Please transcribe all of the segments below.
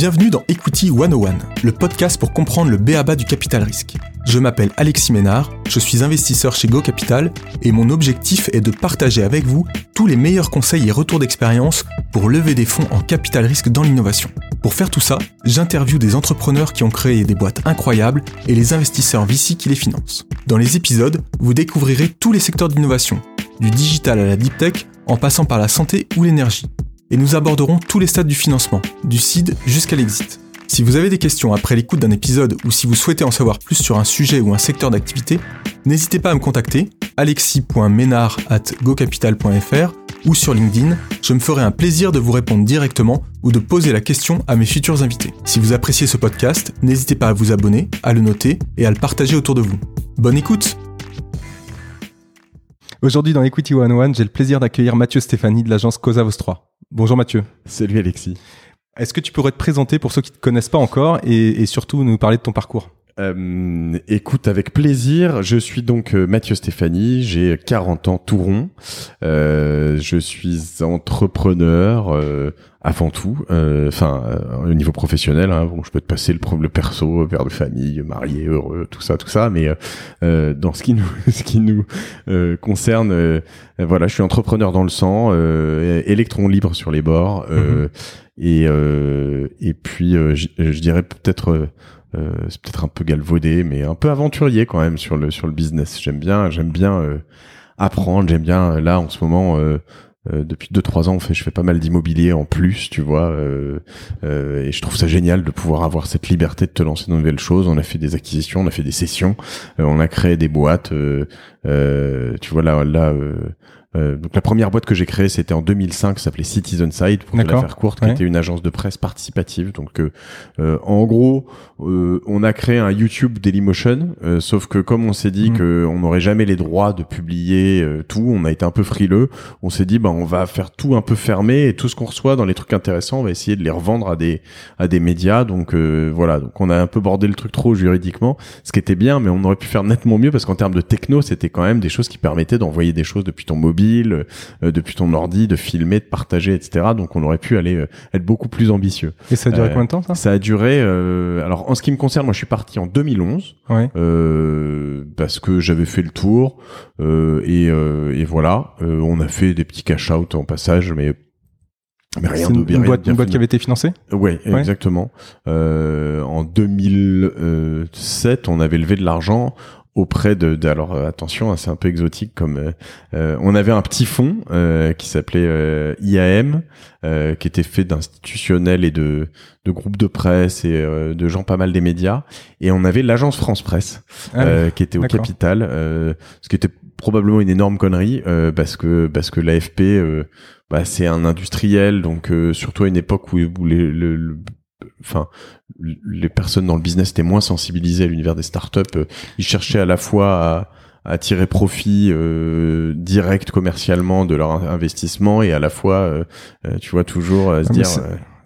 Bienvenue dans Equity 101, le podcast pour comprendre le BABA du capital risque. Je m'appelle Alexis Ménard, je suis investisseur chez Go Capital et mon objectif est de partager avec vous tous les meilleurs conseils et retours d'expérience pour lever des fonds en capital risque dans l'innovation. Pour faire tout ça, j'interviewe des entrepreneurs qui ont créé des boîtes incroyables et les investisseurs VC qui les financent. Dans les épisodes, vous découvrirez tous les secteurs d'innovation, du digital à la deep tech, en passant par la santé ou l'énergie et nous aborderons tous les stades du financement, du seed jusqu'à l'exit. Si vous avez des questions après l'écoute d'un épisode ou si vous souhaitez en savoir plus sur un sujet ou un secteur d'activité, n'hésitez pas à me contacter alexis.ménard.gocapital.fr ou sur LinkedIn, je me ferai un plaisir de vous répondre directement ou de poser la question à mes futurs invités. Si vous appréciez ce podcast, n'hésitez pas à vous abonner, à le noter et à le partager autour de vous. Bonne écoute Aujourd'hui dans Equity 101, j'ai le plaisir d'accueillir Mathieu Stéphanie de l'agence Cosa Vostra. Bonjour Mathieu. Salut Alexis. Est-ce que tu pourrais te présenter pour ceux qui ne te connaissent pas encore et, surtout nous parler de ton parcours? Euh, écoute, avec plaisir. Je suis donc euh, Mathieu Stéphanie, j'ai 40 ans tout rond. Euh, je suis entrepreneur avant tout, enfin au niveau professionnel. Hein, bon, je peux te passer le, le perso, père de famille, marié, heureux, tout ça, tout ça. Mais dans ce qui nous, ce qui nous concerne, voilà, je suis entrepreneur dans le sang, électron libre sur les bords. Mm-hmm. Et, et puis, je, je dirais peut-être euh, c'est peut-être un peu galvaudé, mais un peu aventurier quand même sur le sur le business. J'aime bien, j'aime bien euh, apprendre. J'aime bien euh, là en ce moment. depuis deux trois ans, on fait, je fais pas mal d'immobilier en plus, tu vois, et je trouve ça génial de pouvoir avoir cette liberté de te lancer dans de nouvelles choses. On a fait des acquisitions, on a fait des sessions, on a créé des boîtes. tu vois là, là euh, donc la première boîte que j'ai créée, c'était en 2005, ça s'appelait Citizen Side, pour la faire courte, qui était une agence de presse participative. Donc euh, euh en gros, euh, on a créé un YouTube Dailymotion, sauf que comme on s'est dit mm. que on n'aurait jamais les droits de publier tout, on a été un peu frileux. On s'est dit, bah on va faire tout un peu fermé et tout ce qu'on reçoit dans les trucs intéressants, on va essayer de les revendre à des à des médias. Donc voilà, donc on a un peu bordé le truc trop juridiquement, ce qui était bien, mais on aurait pu faire nettement mieux parce qu'en termes de techno, c'était quand même des choses qui permettaient d'envoyer des choses depuis ton mobile euh, depuis ton ordi, de filmer, de partager, etc. Donc on aurait pu aller euh, être beaucoup plus ambitieux. Et ça a duré euh, combien de temps ça? Ça a duré. alors en ce qui me concerne, moi je suis parti en 2011 ouais. parce que j'avais fait le tour et, et voilà. on a fait des petits cash out en passage, mais mais rien de une, une boîte, une boîte qui avait été financée? Ouais, exactement. Euh, en 2007, on avait levé de l'argent auprès de, alors euh, attention hein, c'est un peu exotique comme euh, euh, on avait un petit fonds qui s'appelait IAM qui était fait d'institutionnels et de de groupes de presse et de gens pas mal des médias. Et on avait l'agence France Presse ah qui était au capital ce qui était probablement une énorme connerie parce que parce que l'AFP bah, c'est un industriel donc surtout à une époque où, où les, le enfin les personnes dans le business étaient moins sensibilisées à l'univers des startups euh, ils cherchaient à la fois à, à tirer profit euh, direct commercialement de leur investissement et à la fois euh, tu vois toujours se dire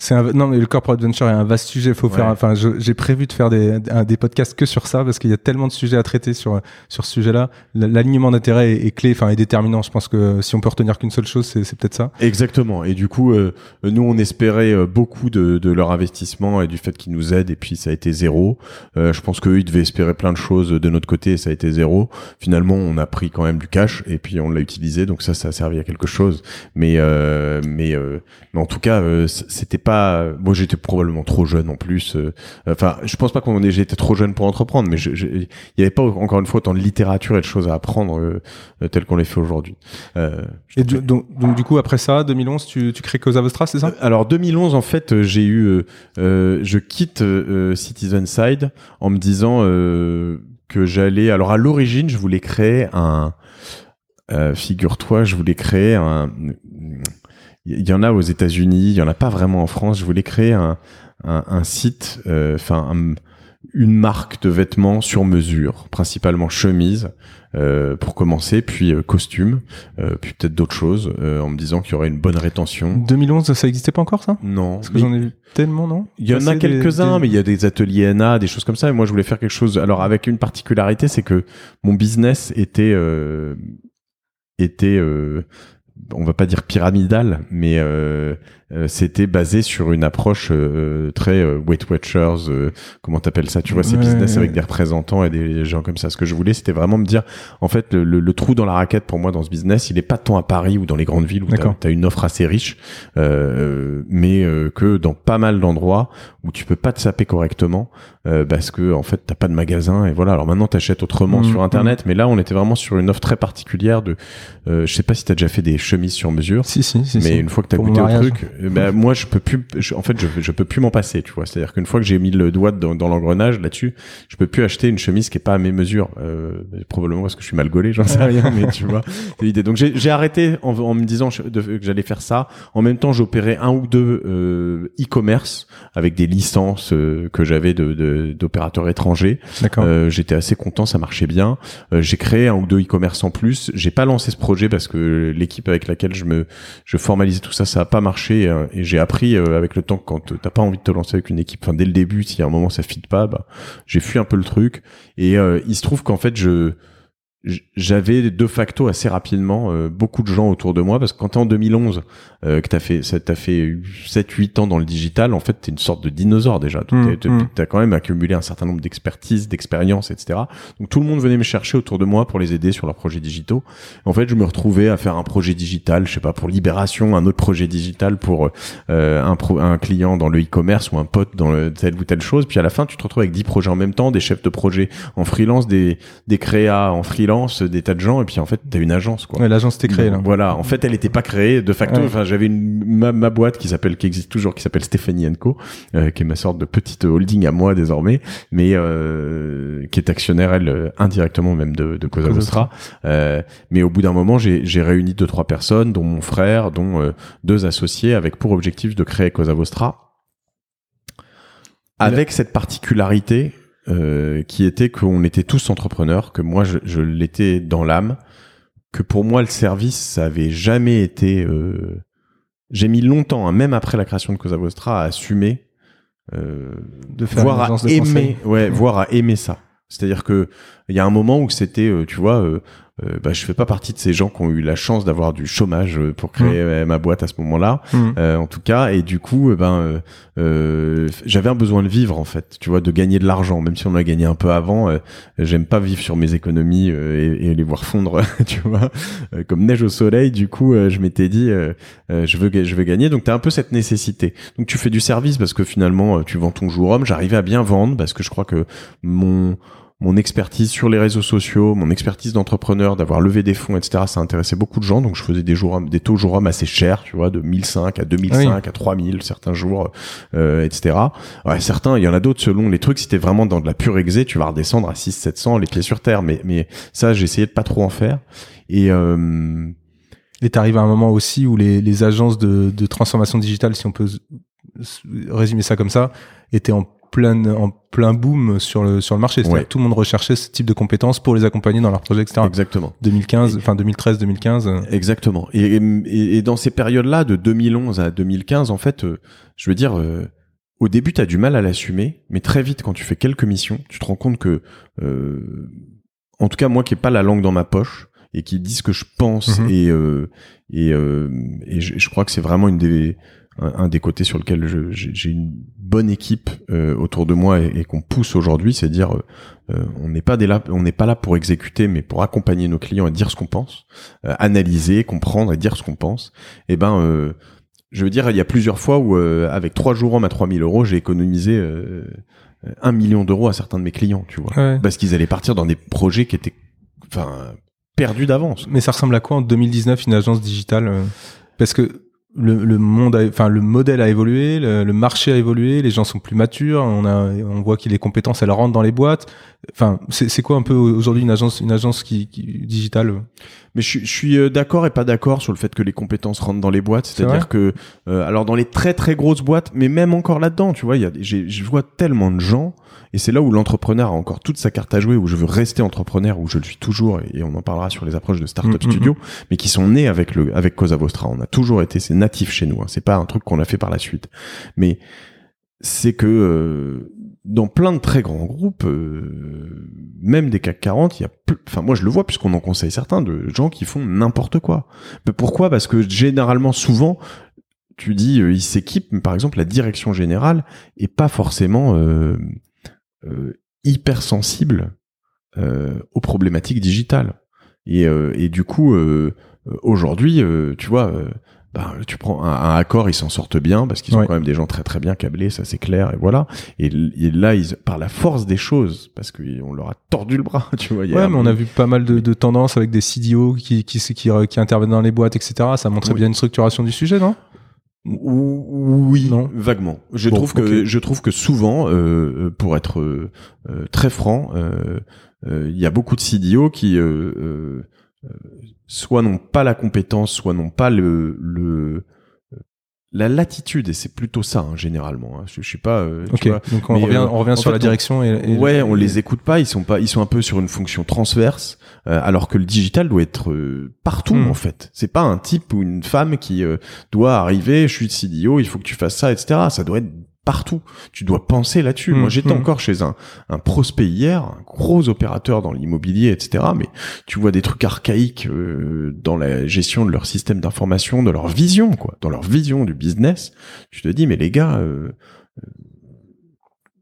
c'est un, non, mais le corporate venture est un vaste sujet. Faut faire, enfin, j'ai prévu de faire des, des podcasts que sur ça parce qu'il y a tellement de sujets à traiter sur, sur ce sujet-là. L'alignement d'intérêt est, clé, enfin, est déterminant. Je pense que si on peut retenir qu'une seule chose, c'est peut-être ça. Exactement. Et du coup, euh, nous, on espérait euh, beaucoup de, de leur investissement et du fait qu'ils nous aident et puis ça a été zéro. Euh, je pense qu'eux, ils devaient espérer plein de choses de notre côté et ça a été zéro. Finalement, on a pris quand même du cash et puis on l'a utilisé. Donc ça, ça a servi à quelque chose. Mais, mais, mais en tout cas, c'était pas moi j'étais probablement trop jeune en plus euh, enfin je pense pas qu'on ait j'étais trop jeune pour entreprendre mais il y avait pas encore une fois autant de littérature et de choses à apprendre euh, euh telles qu'on les fait aujourd'hui. Et donc, donc, du coup après ça 2011 tu, tu crées Cosa Vostra c'est ça? Alors 2011 en fait j'ai eu je quitte Citizen Side en me disant que j'allais alors à l'origine je voulais créer un figure-toi je voulais créer un il y en a aux États-Unis, il y en a pas vraiment en France. Je voulais créer un, un, un site, euh, enfin une marque de vêtements sur mesure, principalement chemise euh, pour commencer, puis euh, costume, euh, puis peut-être d'autres choses, en me disant qu'il y aurait une bonne rétention. 2011, ça existait pas encore ça? Non. Parce que j'en ai vu tellement, non? Il y en a quelques-uns, mais il y a des ateliers NA, des choses comme ça. Et moi, je voulais faire quelque chose. Alors avec une particularité, c'est que mon business était était on va pas dire pyramidal, mais euh, euh, c'était basé sur une approche euh, très euh, Weight Watchers, euh, comment t'appelles ça Tu vois, c'est Ouais, business ouais. avec des représentants et des gens comme ça. Ce que je voulais, c'était vraiment me dire, en fait, le, le- le trou dans la raquette pour moi dans ce business, il est pas tant à Paris ou dans les grandes villes où t'as as une offre assez riche, euh, mais euh, que dans pas mal d'endroits où tu peux pas te saper correctement euh, parce que en fait t'as pas de magasin et voilà. Alors maintenant t'achètes autrement Mhm, sur internet, mais là on était vraiment sur une offre très particulière de, euh, je sais pas si t'as déjà fait des chemises sur mesure. Si, si, si. Mais si. une fois que t'as goûté au truc, bah, moi je peux plus. je- en fait, je, je peux plus m'en passer, tu vois. C'est-à-dire qu'une fois que j'ai mis le doigt dans, dans l'engrenage là-dessus, je peux plus acheter une chemise qui est pas à mes mesures. Euh, probablement parce que je suis mal gaulé, j'en sais rien, mais tu vois. C'est l'idée. Donc j'ai j'ai arrêté en, en me disant que j'allais faire ça. En même temps, j'opérais un ou deux euh, e-commerce avec des licences euh, que j'avais de de- d'opérateurs étrangers. D'accord. Euh, J'étais assez content, ça marchait bien. Euh, j'ai créé un ou deux e-commerce en plus. J'ai pas lancé ce projet parce que l'équipe avec laquelle je me je formalisais tout ça, ça a pas marché euh, et j'ai appris euh, avec le temps que quand t'as pas envie de te lancer avec une équipe, enfin dès le début, si à un moment ça fit pas, bah j'ai fui un peu le truc. Et euh, il se trouve qu'en fait je j'avais de facto assez rapidement beaucoup de gens autour de moi parce que quand t'es en 2011 euh, que t'as fait ça t'as fait 7 8 ans dans le digital en fait t'es une sorte de dinosaure déjà T'es- Mm, t'es- mm. t'as quand même accumulé un certain nombre d'expertises d'expériences etc donc tout le monde venait me chercher autour de moi pour les aider sur leurs projets digitaux en fait je me retrouvais à faire un projet digital je sais pas pour Libération un autre projet digital pour euh, un, pro- un client dans le e-commerce ou un pote dans le, telle ou telle chose puis à la fin tu te retrouves avec 10 projets en même temps des chefs de projet en freelance des des créas en freelance des tas de gens et puis en fait t'as une agence quoi Ouais, l'agence était créée, là. voilà, en fait, elle était pas créée de facto. Ouais. J'avais une ma, ma boîte qui s'appelle qui existe toujours, qui s'appelle Stéphanie Co, euh, qui est ma sorte de petite holding à moi désormais, mais euh, qui est actionnaire elle euh, indirectement même de, de Cosa Nostra. Mais au bout d'un moment, j'ai j'ai réuni deux trois personnes, dont mon frère, dont deux associés, avec pour objectif de créer Cosa Vostra. Avec cette particularité euh, qui était qu'on était tous entrepreneurs, que moi je, je l'étais dans l'âme, que pour moi le service ça avait jamais été. euh, J'ai mis longtemps, hein, même après la création de Cosa Vostra, à assumer, euh, De faire voire à aimer, conseil. ouais, Mm. voire à aimer ça. C'est-à-dire que il y a un moment où c'était, euh, tu vois, euh, euh, bah, je fais pas partie de ces gens qui ont eu la chance d'avoir du chômage euh, pour créer euh, ma boîte à ce moment-là. Mm. Euh, en tout cas. Et du coup eh ben j'avais un besoin de vivre en fait tu vois de gagner de l'argent. Même si on a gagné un peu avant euh, j'aime pas vivre sur mes économies euh, et, et les voir fondre tu vois comme neige au soleil. Du coup euh, je m'étais dit je veux je veux gagner. Donc t'as un peu cette nécessité. Donc tu fais du service parce que finalement euh, tu vends ton jour homme. J'arrivais à bien vendre parce que je crois que mon mon expertise sur les réseaux sociaux, mon expertise d'entrepreneur, d'avoir levé des fonds, etc. Ça intéressait beaucoup de gens, donc je faisais des jours, des taux jour homme assez chers, tu vois, de 1005 à 2005 à 3000 certains jours, euh, etc. Ouais, certains, il y en a d'autres selon les trucs. Si t'es vraiment dans de la pure exé, tu vas redescendre à 6 700 les pieds sur terre. Mais mais ça, j'ai essayé de pas trop en faire. Et euh, Et t'arrives à un moment aussi où les, les agences de, de transformation digitale, si on peut résumer ça comme ça, étaient en plein, en plein boom sur le, sur le marché. C'est-à-dire Ouais. que tout le monde recherchait ce type de compétences pour les accompagner dans leurs projets, etc. exactement. 2015, enfin 2013, 2015. euh, Exactement. Et, et, et dans ces périodes-là, de 2011 à 2015, en fait, euh, je veux dire, euh, au début, tu as du mal à l'assumer, mais très vite, quand tu fais quelques missions, tu te rends compte que, euh, en tout cas, moi qui n'ai pas la langue dans ma poche et qui dis ce que je pense Mhm. et euh, et, euh, et je, je crois que c'est vraiment une des un, un des côtés sur lequel j'ai une bonne équipe euh, autour de moi et, et qu'on pousse aujourd'hui, c'est dire euh, euh, on n'est pas des là, on n'est pas là pour exécuter, mais pour accompagner nos clients et dire ce qu'on pense, euh, analyser, comprendre et dire ce qu'on pense. Et ben, euh, je veux dire, il y a plusieurs fois où euh, avec trois jours hommes à 3000 euros, j'ai économisé euh, un million d'euros à certains de mes clients, tu vois, Ouais. parce qu'ils allaient partir dans des projets qui étaient, enfin, perdus d'avance. Mais ça ressemble à quoi en 2019 une agence digitale euh, Parce que le, le monde, a- enfin le modèle a évolué, le, le marché a évolué, les gens sont plus matures, on a, on voit que les compétences elles rentrent dans les boîtes. Enfin, c'est quoi un peu aujourd'hui une agence, une agence qui, qui digitale? Mais je, suis- je suis euh, d'accord et pas d'accord sur le fait que les compétences rentrent dans les boîtes. C'est C'est-à-dire que, euh, alors dans les très très grosses boîtes, mais même encore là-dedans, tu vois, il y a, je vois tellement de gens, et c'est là où l'entrepreneur a encore toute sa carte à jouer, où je veux rester entrepreneur, où je le suis toujours, et, et on en parlera sur les approches de Startup Mm, mm, Studio, mais qui sont nés avec le avec Cosa Vostra. On a toujours été, c'est natif chez nous. Hein, c'est pas un truc qu'on a fait par la suite, mais c'est que euh, dans plein de très grands groupes, euh, même des CAC 40, il y a, enfin moi je le vois puisqu'on en conseille certains de gens qui font n'importe quoi. Mais pourquoi? Parce que généralement, souvent, tu dis euh, ils s'équipent, par exemple la direction générale est pas forcément hyper sensible aux problématiques digitales. Et du coup, aujourd'hui, tu vois ben, tu prends un, un accord, ils s'en sortent bien parce qu'ils sont Ouais. quand même des gens très très bien câblés, ça c'est clair et voilà. Et, là, ils, par la force des choses, parce qu'on leur a tordu le bras, tu vois. Ouais, mais on a vu pas mal de, de tendances avec des CDO qui, qui, qui, qui, qui interviennent dans les boîtes, etc. Ça montrait Oui. bien une structuration du sujet, non? Ou- Oui, Non. vaguement. Je Bon, trouve que je trouve que souvent, euh, pour être euh, euh, très franc, euh, euh, il y a beaucoup de CDO qui euh, euh, euh, soit n'ont pas la compétence, soit n'ont pas le, le la latitude et c'est plutôt ça hein, généralement. hein. Je, je suis pas. euh, tu Ok, vois, donc on mais, revient, euh, on revient en sur fait, la on- direction et, et- ouais, on les écoute pas. Ils sont pas. Ils sont un peu sur une fonction transverse, euh, alors que le digital doit être euh, partout Hmm. en fait. C'est pas un type ou une femme qui euh, doit arriver. Je suis CDO, il faut que tu fasses ça, etc. Ça doit être partout. Tu dois penser là-dessus. Moi, j'étais hmm. encore chez un, un prospect hier, un gros opérateur dans l'immobilier, etc. Mais tu vois des trucs archaïques euh, dans la gestion de leur système d'information, de leur vision, quoi, dans leur vision du business. Tu te dis, mais les gars. euh,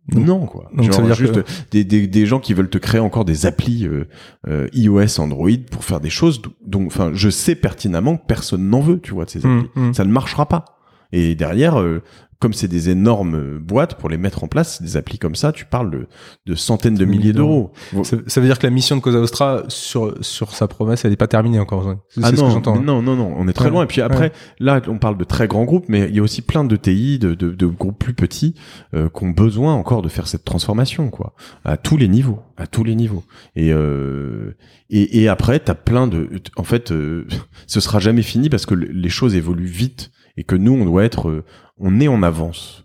Donc- non quoi. donc ça Genre veut dire juste que- des, des, des gens qui veulent te créer encore des applis euh, euh, iOS, Android pour faire des choses dont, enfin, je sais pertinemment que personne n'en veut, tu vois, de ces applis. Hum, hum. Ça ne marchera pas. Et derrière, euh, comme c'est des énormes boîtes pour les mettre en place, des applis comme ça, tu parles de, de centaines de milliers d'euros. Ça, ça veut dire que la mission de Cosa Nostra sur, sur sa promesse, elle n'est pas terminée encore. C'est Ah ce non, que mais non, non, non, on est très Ouais, loin. Et puis après, là, on parle de très grands groupes, mais il y a aussi plein de TI, de, de, de groupes plus petits, euh, qui ont besoin encore de faire cette transformation, quoi, à tous les niveaux, à tous les niveaux. Et euh, et, et après, t'as plein de, en fait, euh, ce sera jamais fini parce que le- les choses évoluent vite et que nous, on doit être, euh, on est en avance.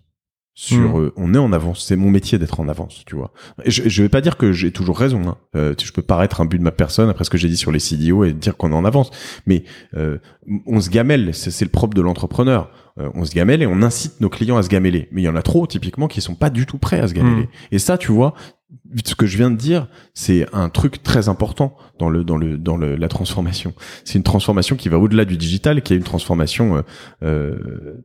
Sur, Mm. euh, on est en avance. C'est mon métier d'être en avance, tu vois. Et je, je vais pas dire que j'ai toujours raison. Hein. Euh, je peux paraître un but de ma personne après ce que j'ai dit sur les CDO et dire qu'on est en avance. Mais euh, on se gamelle, c'est c'est le propre de l'entrepreneur. Euh, on se gamelle et on incite nos clients à se gameler. Mais il y en a trop typiquement qui sont pas du tout prêts à se gameler. Mm. Et ça, tu vois, ce que je viens de dire, c'est un truc très important dans le dans le dans le, la transformation. C'est une transformation qui va au-delà du digital, qui est une transformation euh, euh,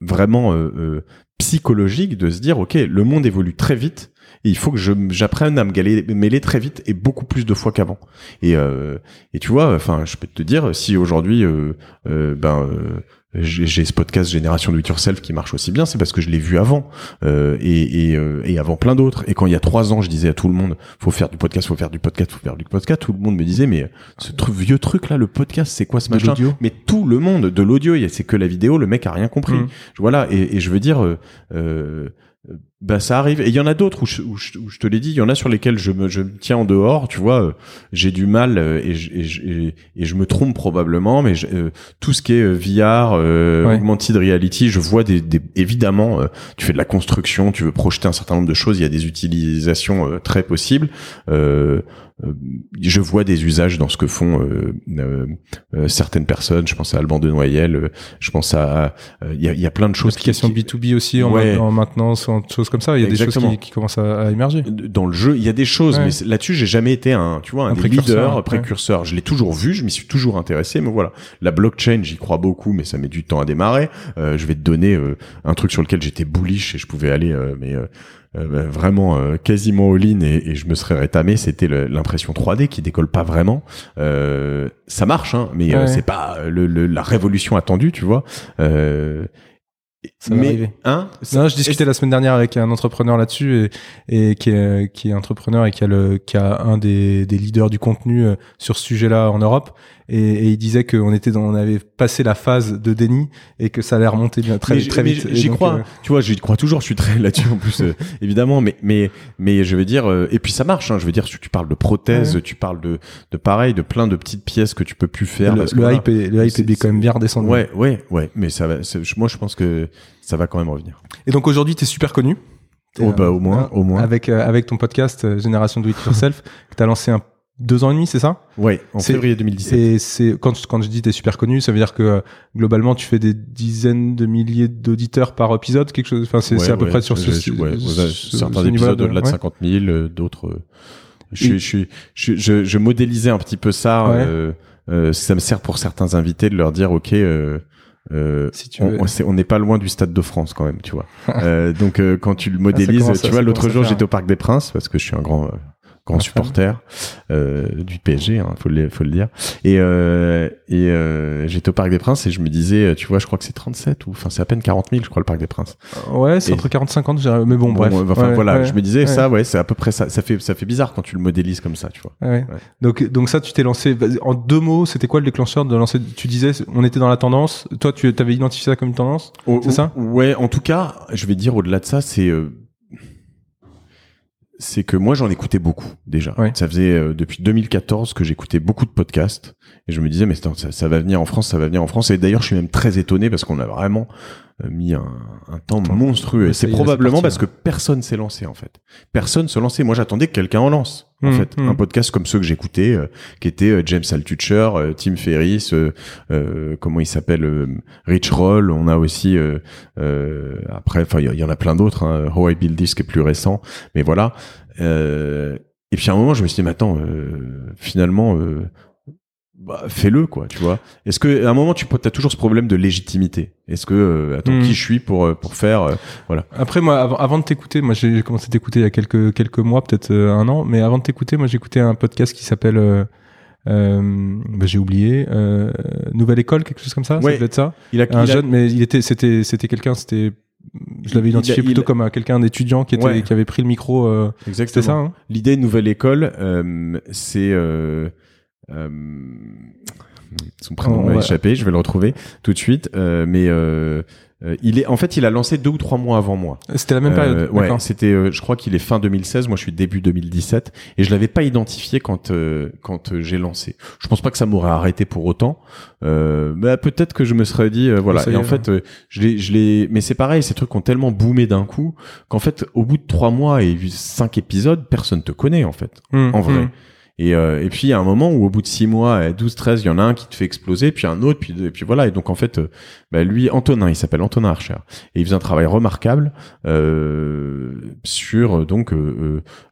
vraiment euh, euh, psychologique de se dire ok, le monde évolue très vite. Et il faut que j'apprenne à me galer- mêler très vite et beaucoup plus de fois qu'avant. Et, euh, et tu vois, enfin, je peux te dire, si aujourd'hui, euh, euh, ben, euh, j'ai ce podcast Génération Do It Yourself qui marche aussi bien, c'est parce que je l'ai vu avant euh, et, et, euh, et avant plein d'autres. Et quand il y a trois ans, je disais à tout le monde, faut faire du podcast, faut faire du podcast, faut faire du podcast. Tout le monde me disait, mais ce truc, vieux truc là, le podcast, c'est quoi ce De machin? Mais tout le monde de l'audio, c'est que la vidéo, le mec a rien compris. Mm. Voilà, et, et je veux dire, euh, euh, bah ça arrive. Et il y en a d'autres où je, où, je, où je te l'ai dit, il y en a sur lesquels je me, je me tiens en dehors, tu vois. euh, j'ai du mal euh, et, je- et, je- et, et je me trompe probablement, mais je- euh, tout ce qui est VR, euh, Ouais. augmented reality, je vois des, des évidemment, tu fais de la construction, tu veux projeter un certain nombre de choses, il y a des utilisations très possibles. Je vois des usages dans ce que font certaines personnes. Je pense à Alban de Noyel, je pense à il y, a, il y a plein de choses qui, Application qui- B2B aussi en, Ouais. ma- en maintenance, en choses comme ça. Il y a des choses qui, qui commencent à, à émerger. dans le jeu, il y a des choses, Ouais. mais là-dessus, j'ai jamais été un, tu vois, un, Un des précurseur, leaders ouais. précurseurs. Je l'ai toujours vu, je m'y suis toujours intéressé, mais voilà. La blockchain, j'y crois beaucoup, mais ça met du temps à démarrer. Euh, je vais te donner euh, un truc sur lequel j'étais bullish et je pouvais aller, euh, mais euh, euh, vraiment euh, quasiment all-in et, et je me serais rétamé. C'était l'impression 3D qui décolle pas vraiment. Euh, ça marche, hein, mais euh, Ouais. c'est pas le, le- la révolution attendue, tu vois. Ça mais hein, Non, je discutais la semaine dernière avec un entrepreneur là-dessus et, et qui, est, qui est entrepreneur et qui a, le, qui a un des, des leaders du contenu euh, sur ce sujet-là en Europe. Et, et il disait qu'on était dans, on avait passé la phase de déni et que ça allait remonter bien très, très vite. J'y crois. euh, Tu vois, j'y crois toujours. Je suis très là-dessus en plus, euh, évidemment. Mais mais mais je veux dire. euh, et puis ça marche. Hein, je veux dire, tu, tu parles de prothèses, Ouais. tu parles de de pareil, de plein de petites pièces que tu peux plus faire. le, parce le hype est, le hype est quand même bien redescendu. Ouais, ouais, ouais. Mais ça va. Moi, je pense que ça va quand même revenir. Et donc aujourd'hui, tu es super connu. T'es, Oh, bah, euh, au moins, hein, au moins. Avec, euh, avec ton podcast euh, Génération Do It Yourself, que tu as lancé un deux ans et demi, c'est ça? Ouais, en février 2017. Et c'est quand quand je dis t'es super connu, ça veut dire que euh, globalement tu fais des dizaines de milliers d'auditeurs par épisode, quelque chose. Enfin, c'est Ouais, à peu ouais, près sur ce, ouais, ce- ce- ce- certains ce épisodes au-delà de ouais. 50 000, euh, d'autres. euh, je, Et- je, je, je, je modélisais un petit peu ça. Euh, euh, ça me sert pour certains invités de leur dire, ok, euh, euh, Si tu on n'est pas loin du stade de France quand même, tu vois. Euh, donc euh, quand tu le modélises, commence à- tu vois, l'autre jour j'étais au Parc des Princes parce que je suis un grand euh, grand supporter euh, du PSG, hein, faut le faut le dire. Et euh, et euh, j'étais au Parc des Princes et je me disais, tu vois, je crois que c'est 37 ou enfin c'est à peine 40 000, je crois le Parc des Princes. Ouais, c'est entre 40 50, je dirais. mais bon, Bon, bref. enfin Ouais, voilà, ouais, je me disais ouais. ça, ouais, c'est à peu près ça. Ça fait ça fait bizarre quand tu le modélises comme ça, tu vois. Donc, donc ça, tu t'es lancé en deux mots. C'était quoi le déclencheur de lancer Tu disais, on était dans la tendance. Toi, tu avais identifié ça comme une tendance. C'est ça? Ouais, en tout cas, je vais dire au-delà de ça, c'est euh, c'est que moi j'en écoutais beaucoup déjà. Ouais. Ça faisait euh, depuis 2014 que j'écoutais beaucoup de podcasts et je me disais mais ça, ça va venir en France, ça va venir en France. Et d'ailleurs, je suis même très étonné parce qu'on a vraiment euh, mis un, un temps Attends. monstrueux. Et c'est probablement parce que personne s'est lancé en fait. Personne se lançait. Moi, j'attendais que quelqu'un en lance. En Mmh, fait, mmh. un podcast comme ceux que j'écoutais, euh, qui étaient euh, James Altucher, euh, Tim Ferriss, comment il s'appelle, Rich Roll. On a aussi après, enfin, il y, y en a plein d'autres. Hein, How I Build This qui est plus récent, mais voilà. Et puis à un moment, je me suis dit, mais attends, finalement, bah, fais-le, quoi, tu vois. Est-ce que à un moment, tu as toujours ce problème de légitimité? Est-ce que, euh, attends, qui je suis pour euh, pour faire, euh, voilà. Après, moi, avant, avant de t'écouter, moi, j'ai commencé à t'écouter il y a quelques quelques mois, peut-être euh, un an. Mais avant de t'écouter, moi, j'écoutais un podcast qui s'appelle. Euh, euh, bah, j'ai oublié. Euh, Nouvelle école, quelque chose comme ça. Ouais. Ça devait être ça. Il a, Un il a- jeune, mais il était, c'était, c'était quelqu'un, c'était. Je l'avais a- identifié plutôt a- comme un- quelqu'un d'étudiant qui était, Ouais. qui avait pris le micro. Euh, exactement. c'était ça. Hein L'idée de nouvelle école, euh, c'est euh, son prénom m'a ouais. échappé, je vais le retrouver tout de suite. euh, mais euh, euh, il est, en fait, il a lancé deux ou trois mois avant moi. C'était la même période. Euh, ouais, D'accord. c'était, je crois qu'il est fin 2016, moi je suis début 2017, et je l'avais pas identifié quand quand j'ai lancé. Je pense pas que ça m'aurait arrêté pour autant, euh, mais peut-être que je me serais dit, voilà. Et en fait, je l'ai, je l'ai, mais c'est pareil, ces trucs ont tellement boomé d'un coup qu'en fait, au bout de trois mois et cinq épisodes, personne te connaît en fait Hum, en vrai. hum. Et, euh, et puis il y a un moment où au bout de 6 mois, euh, 12, 13, il y en a un qui te fait exploser, puis un autre, puis, et puis voilà. Et donc en fait, euh, bah, lui, Antonin, il s'appelle Antonin Archer, et il faisait un travail remarquable euh, sur euh, donc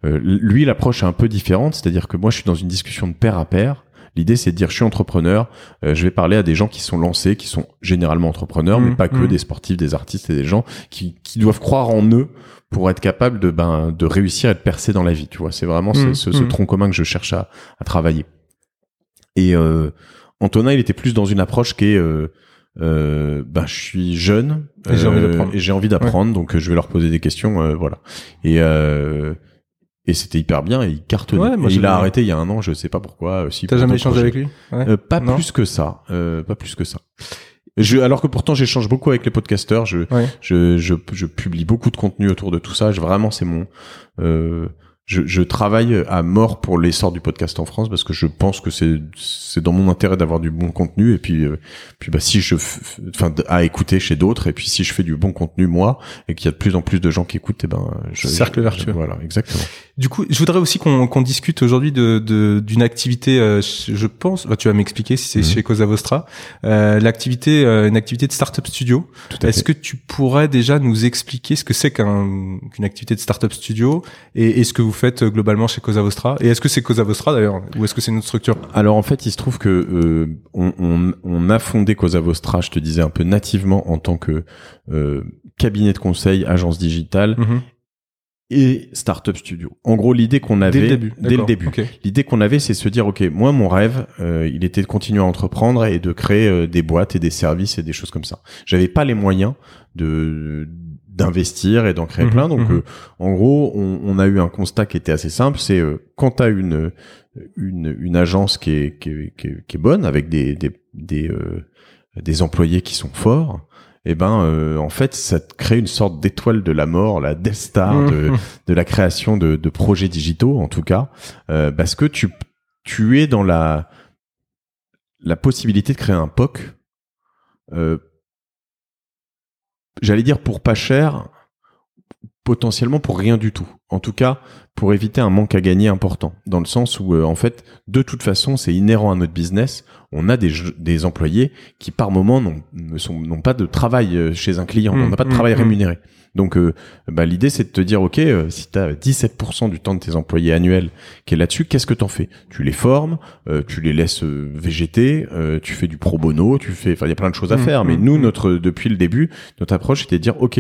lui l'approche est un peu différente, c'est-à-dire que moi je suis dans une discussion de pair à pair. L'idée, c'est de dire, je suis entrepreneur, euh, je vais parler à des gens qui sont lancés, qui sont généralement entrepreneurs, Mmh, mais pas que mmh. des sportifs, des artistes et des gens qui, qui doivent croire en eux pour être capables de, ben, de réussir et de percer dans la vie. Tu vois, c'est vraiment ce, Mmh, ce, ce mmh. tronc commun que je cherche à, à travailler. Et euh, Antonin, il était plus dans une approche qui est, euh, euh, ben, je suis jeune Et j'ai envie d'apprendre. donc je vais leur poser des questions, euh, voilà. Et euh, et c'était hyper bien et il cartonnait. Ouais, moi, Et il a arrêté il y a un an, je sais pas pourquoi. euh, si T'as jamais échangé avec lui? Ouais. Euh, pas Non. plus que ça, euh, pas plus que ça. Je, alors que pourtant j'échange beaucoup avec les podcasteurs, je, Ouais. je, je, je publie beaucoup de contenu autour de tout ça. Je, vraiment, c'est mon, euh, je, je travaille à mort pour l'essor du podcast en France parce que je pense que c'est, c'est dans mon intérêt d'avoir du bon contenu et puis, euh, puis bah si je, enfin, à écouter chez d'autres et puis si je fais du bon contenu moi et qu'il y a de plus en plus de gens qui écoutent, et ben, je, Cercle vertueux. Voilà, exactement. Du coup, je voudrais aussi qu'on qu'on discute aujourd'hui de de- d'une activité. euh, je pense, bah, tu vas m'expliquer si c'est Mhm. chez Cosa Vostra, euh, l'activité, euh, une activité de startup studio. Tout à Est-ce que tu pourrais déjà nous expliquer ce que c'est qu'un qu'une activité de startup studio et, et ce que vous faites euh, globalement chez Cosa Vostra Et est-ce que c'est Cosa Vostra d'ailleurs ou est-ce que c'est une autre structure Alors en fait, il se trouve que euh, on, on, on a fondé Cosa Vostra, je te disais un peu nativement en tant que euh, cabinet de conseil, agence digitale Mhm. et startup studio. En gros, l'idée qu'on avait Dès le début. dès le début. L'idée qu'on avait, c'est se dire, ok, moi, mon rêve, euh, il était de continuer à entreprendre et de créer euh, des boîtes et des services et des choses comme ça. J'avais pas les moyens de d'investir et d'en créer Mhm, plein. Donc, mhm. euh, en gros, on, on a eu un constat qui était assez simple. C'est euh, quand tu as une, une une agence qui est qui est, qui est, qui est bonne avec des des des, euh, des employés qui sont forts. Et ben, euh, en fait, ça te crée une sorte d'étoile de la mort, la Death Star de, Mhm. de la création de, de projets digitaux, en tout cas, euh, parce que tu, tu es dans la, la possibilité de créer un POC, euh, j'allais dire pour pas cher, potentiellement pour rien du tout. En tout cas, pour éviter un manque à gagner important. Dans le sens où, euh, en fait, de toute façon, c'est inhérent à notre business. On a des, des employés qui, par moment, n'ont pas de travail euh, chez un client. on n'a pas de mmh, travail mmh, mmh. rémunéré. Donc, euh, bah, l'idée, c'est de te dire, OK, si tu as 17% du temps de tes employés annuels qui est là-dessus, qu'est-ce que t'en fais? Tu les formes, tu les laisses végéter, tu fais du pro bono, tu fais... Enfin, il y a plein de choses à faire. Mais nous, notre depuis le début, notre approche, c'était de dire, OK,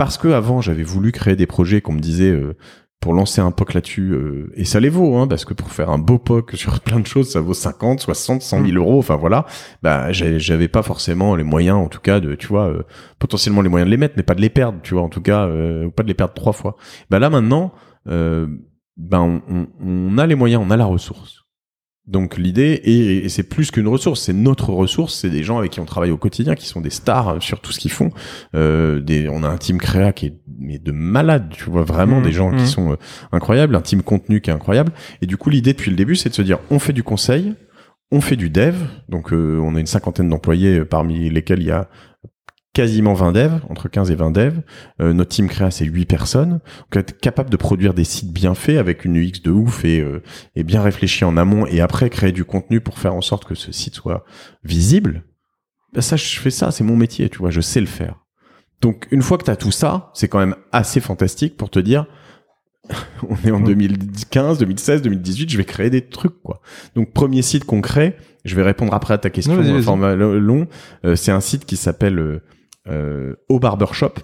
parce que avant j'avais voulu créer des projets qu'on me disait euh, pour lancer un POC là-dessus euh, et ça les vaut hein, parce que pour faire un beau POC sur plein de choses ça vaut 50 60 100 000 euros enfin voilà. Bah j'avais pas forcément les moyens en tout cas de tu vois euh, potentiellement les moyens de les mettre mais pas de les perdre tu vois en tout cas ou pas de les perdre trois fois. Bah là maintenant ben on, on, a les moyens on a la ressource donc l'idée, et, c'est plus qu'une ressource, c'est notre ressource, c'est des gens avec qui on travaille au quotidien, qui sont des stars sur tout ce qu'ils font. Euh, des, on a un team créa qui est mais de malade, tu vois vraiment mmh, des gens qui mmh. sont euh, incroyables, un team contenu qui est incroyable. Et du coup l'idée depuis le début, c'est de se dire, on fait du conseil, on fait du dev, donc euh, on a une cinquantaine d'employés parmi lesquels il y a quasiment 20 devs, entre 15 et 20 devs. Euh, notre team créa, c'est 8 personnes. Donc, être capable de produire des sites bien faits avec une UX de ouf et, euh, et bien réfléchi en amont et après créer du contenu pour faire en sorte que ce site soit visible. Bah, ça, je fais ça, c'est mon métier, tu vois, je sais le faire. Donc, une fois que tu as tout ça, c'est quand même assez fantastique pour te dire, on est en 2015, 2016, 2018, je vais créer des trucs, quoi. Donc, premier site qu'on crée, je vais répondre après à ta question en format long. Euh, c'est un site qui s'appelle euh, au barbershop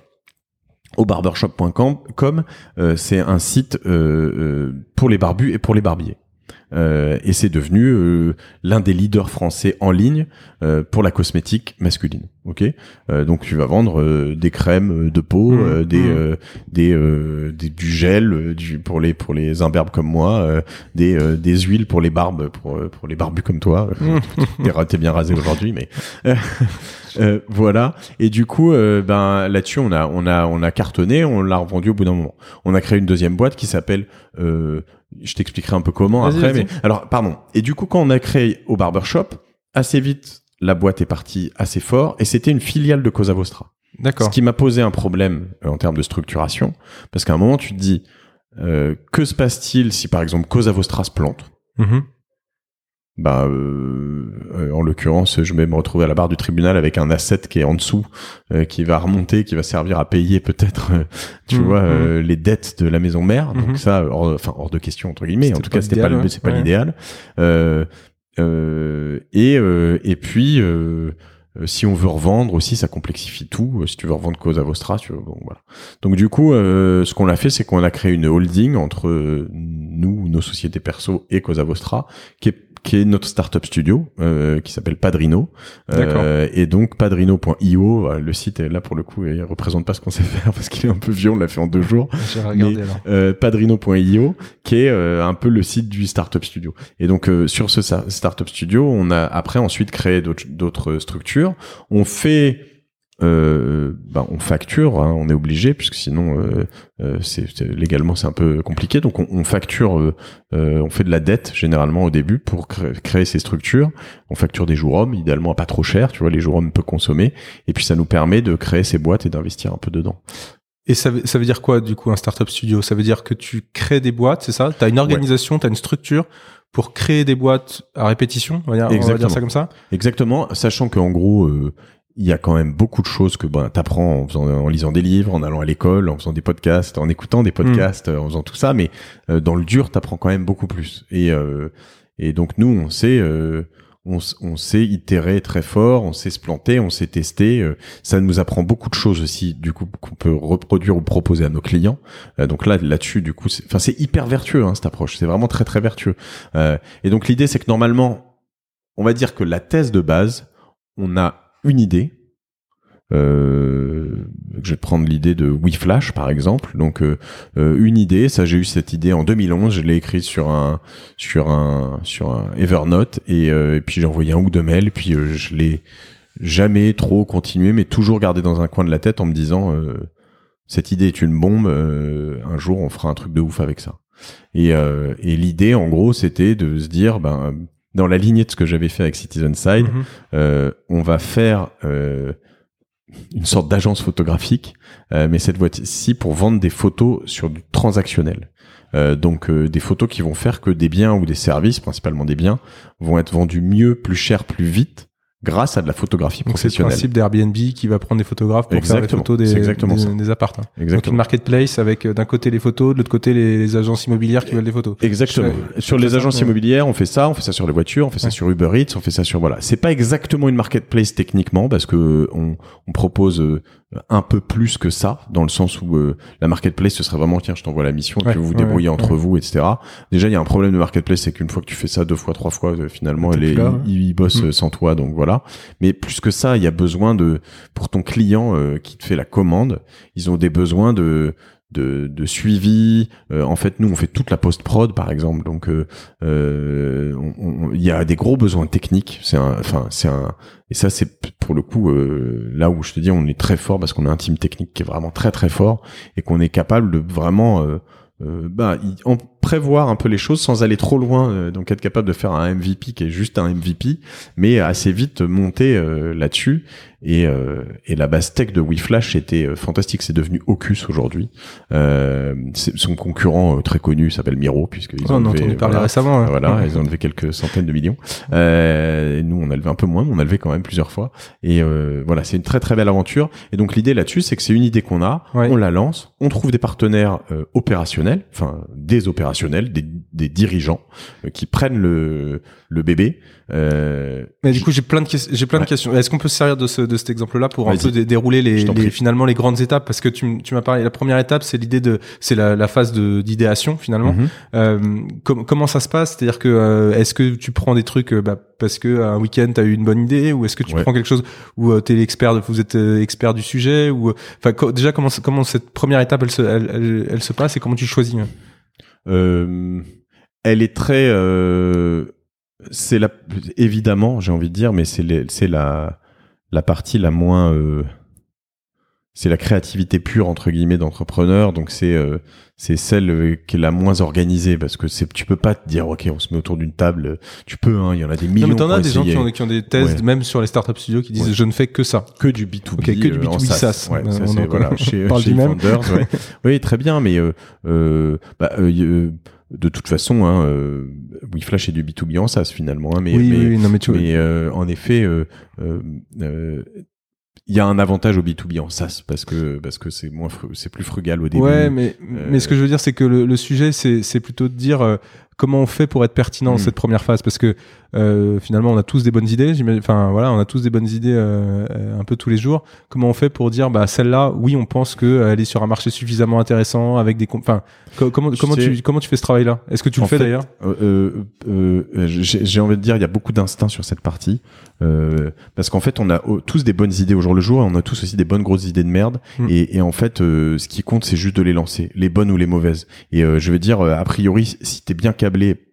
au barbershop.com euh, c'est un site euh, euh, pour les barbus et pour les barbiers. euh, et c'est devenu euh, l'un des leaders français en ligne euh, pour la cosmétique masculine. Ok, donc tu vas vendre des crèmes de peau, mmh. des, mmh. des, des, du gel, du pour les pour les imberbes comme moi, des des huiles pour les barbes pour pour les barbus comme toi. Mmh. T'es bien rasé aujourd'hui, mais voilà. Et du coup, ben là-dessus, on a on a on a cartonné, on l'a revendu au bout d'un moment. On a créé une deuxième boîte qui s'appelle je t'expliquerai un peu comment après. Mais alors, pardon. Et du coup, quand on a créé au barbershop, assez vite, la boîte est partie assez fort et c'était une filiale de Cosa Vostra. D'accord. Ce qui m'a posé un problème euh, en termes de structuration, parce qu'à un moment, tu te dis, euh, que se passe-t-il si par exemple Cosa Vostra se plante? Mm-hmm bah, euh, euh, en l'occurrence, je vais me retrouver à la barre du tribunal avec un asset qui est en dessous, euh, qui va remonter, qui va servir à payer peut-être, tu mmh, vois, mmh. les dettes de la maison mère. Donc mmh. ça, hors, enfin hors de question entre guillemets. En tout cas, c'était pas le, c'est pas l'idéal. et et puis si on veut revendre aussi, ça complexifie tout. Si tu veux revendre Cosa Vostra, tu bon, voilà. Donc du coup, ce qu'on a fait, c'est qu'on a créé une holding entre nous, nos sociétés perso et Cosa Vostra, qui est qui est notre startup studio euh, qui s'appelle Padrino. Euh, et donc padrino.io le site est là pour le coup il représente pas ce qu'on sait faire parce qu'il est un peu vieux on l'a fait en deux jours. mais, euh, padrino.io qui est euh, un peu le site du startup studio. Et donc euh, sur ce startup studio on a après ensuite créé d'autres structures. On fait euh, bah, on facture, hein, on est obligé puisque sinon euh, euh c'est légalement c'est un peu compliqué. Donc on, on facture, euh, euh, on fait de la dette généralement au début pour créer, ces structures. On facture des jours hommes, idéalement à pas trop cher, tu vois, les jours hommes peut consommer. Et puis ça nous permet de créer ces boîtes et d'investir un peu dedans. Et ça, ça veut dire quoi du coup un startup studio? Ça veut dire que tu crées des boîtes, c'est ça? Tu as une organisation, tu as une structure pour créer des boîtes à répétition, on va dire, on va dire ça comme ça? Exactement, sachant qu'en gros, euh, il y a quand même beaucoup de choses que ben, tu apprends en, faisant, en lisant des livres, en allant à l'école, en faisant des podcasts, en écoutant des podcasts, mm. en faisant tout ça, mais euh, dans le dur, tu apprends quand même beaucoup plus. Et, euh, et donc nous, on sait, euh, on, on, sait itérer très fort, on sait se planter, on sait tester. ça nous apprend beaucoup de choses aussi, du coup, qu'on peut reproduire ou proposer à nos clients. donc là, là-dessus, du coup, enfin, c'est hyper vertueux hein, cette approche. C'est vraiment très très vertueux. et donc l'idée, c'est que normalement, on va dire que la thèse de base, on a une idée. Euh, je vais prendre l'idée de WeFlash par exemple. Donc euh, euh, une idée, ça j'ai eu cette idée en 2011, je l'ai écrite sur un sur un sur un Evernote et, et puis j'ai envoyé un ou deux mails, puis je l'ai jamais trop continué, mais toujours gardé dans un coin de la tête en me disant cette idée est une bombe, un jour on fera un truc de ouf avec ça. Et, et l'idée en gros c'était de se dire ben dans la lignée de ce que j'avais fait avec Citizen Side, mhm. euh, on va faire euh, une sorte d'agence photographique, mais cette boîte-ci pour vendre des photos sur du transactionnel. donc des photos qui vont faire que des biens ou des services, principalement des biens, vont être vendus mieux, plus cher, plus vite grâce à de la photographie professionnelle. C'est le principe d'Airbnb qui va prendre des photographes pour faire des photos des, exactement des, des appartements. Exactement. Donc une marketplace avec euh, d'un côté les photos, de l'autre côté les, agences immobilières qui veulent des photos. Exactement. sur les agences immobilières, on fait ça, on fait ça sur les voitures, on fait ça sur Uber Eats, on fait ça sur voilà. C'est pas exactement une marketplace techniquement parce que on, on propose euh, un peu plus que ça, dans le sens où euh, la marketplace, ce serait vraiment tiens, je t'envoie la mission, et puis vous vous débrouillez entre vous, etc. Déjà, il y a un problème de marketplace, c'est qu'une fois que tu fais ça deux fois, trois fois, euh, finalement, elle est, il, bosse mm. sans toi, donc voilà. Mais plus que ça, il y a besoin de, pour ton client euh, qui te fait la commande, ils ont des besoins de de, de suivi. Euh, en fait, nous, on fait toute la post-prod, par exemple. Donc, euh, euh, il y a des gros besoins techniques. C'est un, enfin, c'est un, et ça, c'est pour le coup là où je te dis, on est très fort parce qu'on a un team technique qui est vraiment très très fort et qu'on est capable de vraiment euh, bah, en prévoir un peu les choses sans aller trop loin, euh, donc être capable de faire un MVP qui est juste un MVP, mais assez vite monter euh, là-dessus. Et, et la base tech de WeFlash était fantastique. C'est devenu Ocus aujourd'hui. son concurrent très connu s'appelle Miro, puisqu'ils oh, ont entendu parler récemment. Hein. Voilà, ils ont levé quelques centaines de millions. Nous, on a levé un peu moins, mais on a levé quand même plusieurs fois. Et voilà, c'est une très très belle aventure. Et donc l'idée là-dessus, c'est que c'est une idée qu'on a, on la lance, on trouve des partenaires opérationnels enfin des opérationnels, des, des dirigeants euh, qui prennent le, le bébé. Euh, Mais du coup, j'ai plein de j'ai plein de questions. Est-ce qu'on peut se servir de, ce, de cet exemple-là pour un peu dérouler les, les, finalement les grandes étapes? Parce que tu, tu m'as parlé. La première étape, c'est l'idée de, c'est la, la, phase d'idéation finalement. Mhm. euh, comment ça se passe? C'est-à-dire que est-ce que tu prends des trucs bah, parce que un week-end tu as eu une bonne idée, ou est-ce que tu prends quelque chose où euh, tu es l'expert, vous êtes expert du sujet, ou enfin déjà comment comment cette première étape elle se elle, elle, elle se passe et comment tu choisis euh, elle est très euh, c'est la évidemment j'ai envie de dire mais c'est la la partie la moins euh, c'est la créativité pure entre guillemets d'entrepreneur. Donc c'est euh, c'est celle euh, qui est la moins organisée parce que c'est tu peux pas te dire ok on se met autour d'une table. Tu peux hein il y en a des millions non mais t'en as des gens qui ont, qui ont, des thèses même sur les startup studios qui disent je ne fais que ça. Que du B2B que du B2B SaaS, ouais, ça, c'est voilà chez, chez Founders oui très bien mais euh, euh, bah, euh, de toute façon, hein, euh, WeFlash est du B2B en SaaS finalement, hein, mais, oui, mais, non, mais, tu mais euh, en effet, euh, euh, il y a un avantage au B2B en SaaS parce que parce que c'est moins c'est plus frugal au début. Ouais, mais mais ce que je veux dire c'est que le, le sujet c'est c'est plutôt de dire comment on fait pour être pertinent dans hmm. cette première phase? Parce que euh, finalement on a tous des bonnes idées enfin voilà on a tous des bonnes idées euh, un peu tous les jours. Comment on fait pour dire bah celle-là oui on pense que euh, est sur un marché suffisamment intéressant avec des enfin comment comment tu comment tu fais ce travail là est-ce que tu le fais d'ailleurs? euh, euh, j'ai envie de dire il y a beaucoup d'instinct sur cette partie parce qu'en fait on a tous des bonnes idées au jour le jour et on a tous aussi des bonnes grosses idées de merde. Hmm. et, et, en fait ce qui compte c'est juste de les lancer les bonnes ou les mauvaises. Et je veux dire a priori si t'es bien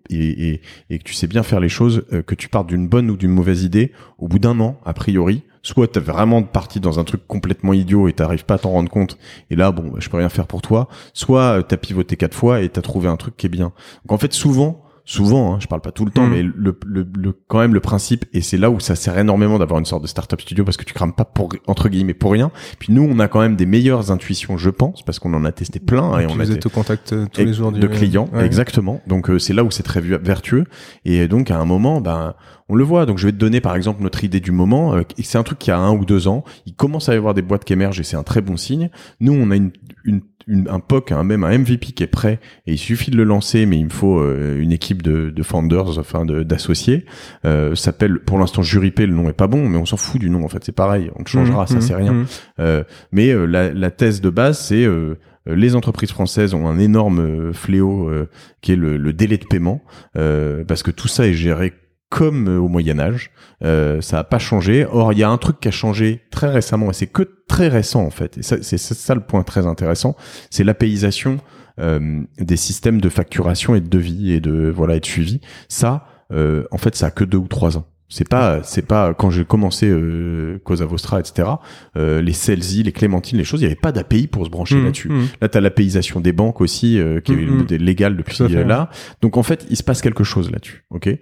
et, et, que tu sais bien faire les choses, euh, que tu partes d'une bonne ou d'une mauvaise idée, au bout d'un an, a priori, soit t'es vraiment parti dans un truc complètement idiot et t'arrives pas à t'en rendre compte, et là, bon, bah, je peux rien faire pour toi, soit euh, t'as pivoté quatre fois et t'as trouvé un truc qui est bien. Donc en fait, souvent, souvent, hein, je parle pas tout le temps, mm. mais le, le, le, quand même le principe, et c'est là où ça sert énormément d'avoir une sorte de startup studio parce que tu crames pas pour entre guillemets pour rien. Puis nous, on a quand même des meilleures intuitions, je pense, parce qu'on en a testé plein et, on a été au contact euh, tous les jours de clients, exactement. Donc euh, c'est là où c'est très vertueux. Et donc à un moment, ben on le voit. Donc je vais te donner par exemple notre idée du moment. Euh, c'est un truc qui a un ou deux ans. Il commence à y avoir des boîtes qui émergent et c'est un très bon signe. Nous, on a une, une un POC, un, même un MVP qui est prêt et il suffit de le lancer, mais il me faut euh, une équipe de, de founders, enfin d'associés. Euh, s'appelle pour l'instant Juripé, le nom est pas bon, mais on s'en fout du nom en fait, c'est pareil, on le changera, ça mmh, c'est rien. Mmh. Euh, mais euh, la, la, thèse de base, c'est les entreprises françaises ont un énorme fléau qui est le, le, délai de paiement, parce que tout ça est géré comme au Moyen Âge. Euh, ça n'a pas changé. Or, il y a un truc qui a changé très récemment, et c'est que très récent en fait. Et c'est ça le point très intéressant, c'est l'apéisation euh, des systèmes de facturation et de devis et de voilà et suivi. Ça, euh, en fait, ça a que deux ou trois ans. C'est pas, c'est pas quand j'ai commencé euh, Cosa Vostra, etc. Euh, les Celsi, les Clémentines, les choses, il y avait pas d'API pour se brancher Mmh, là-dessus. mmh. Là, t'as l'APIisation des banques aussi, euh, qui est légale depuis fait, euh, là. Donc en fait, il se passe quelque chose là-dessus, ok? Et,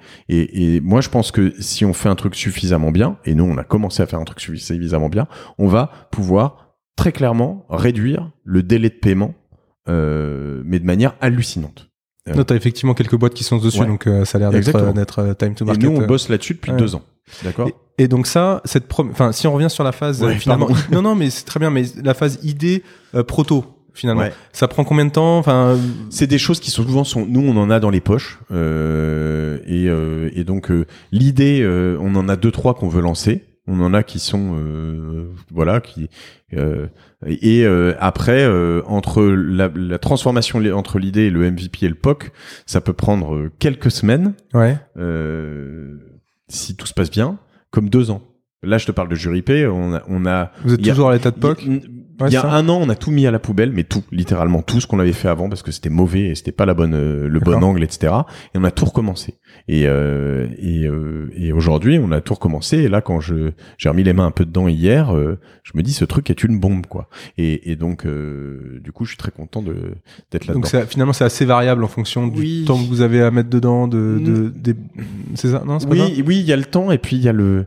et moi, je pense que si on fait un truc suffisamment bien, et nous, on a commencé à faire un truc suffisamment bien, on va pouvoir très clairement réduire le délai de paiement, euh, mais de manière hallucinante. Euh, Non, t'as effectivement quelques boîtes qui sont dessus, Ouais. donc euh, ça a l'air d'être euh, d'être, euh, time to Et market. nous, on euh. bosse là-dessus depuis ouais. deux ans. D'accord? Et, et donc ça, cette prom- enfin, si on revient sur la phase Ouais, finalement, non, non, mais c'est très bien, mais la phase idée euh, proto finalement, Ouais. ça prend combien de temps? Enfin, C'est des choses qui sont souvent sont nous on en a dans les poches euh, et, euh, et donc euh, l'idée euh, on en a deux trois qu'on veut lancer on en a qui sont euh, voilà qui euh, et euh, après euh, entre la, la transformation entre l'idée et le MVP et le POC ça peut prendre quelques semaines. Ouais, euh, si tout se passe bien comme deux ans là je te parle de jury P on a on a vous êtes a- toujours à l'état de POC. il y a- Ouais, il y a ça. un an, on a tout mis à la poubelle, mais tout, littéralement tout ce qu'on avait fait avant parce que c'était mauvais et c'était pas la bonne, euh, le bon angle, etc. Et on a tout recommencé. Et euh, et, euh, et aujourd'hui, on a tout recommencé. Et là, quand je j'ai remis les mains un peu dedans hier, euh, je me dis ce truc est une bombe, quoi. Et, et donc, euh, du coup, je suis très content de d'être là-dedans. Donc c'est- finalement, c'est assez variable en fonction du Oui. temps que vous avez à mettre dedans. De, de, des- c'est ça Non, c'est pas ça? Oui, oui, il y a le temps et puis il y a le.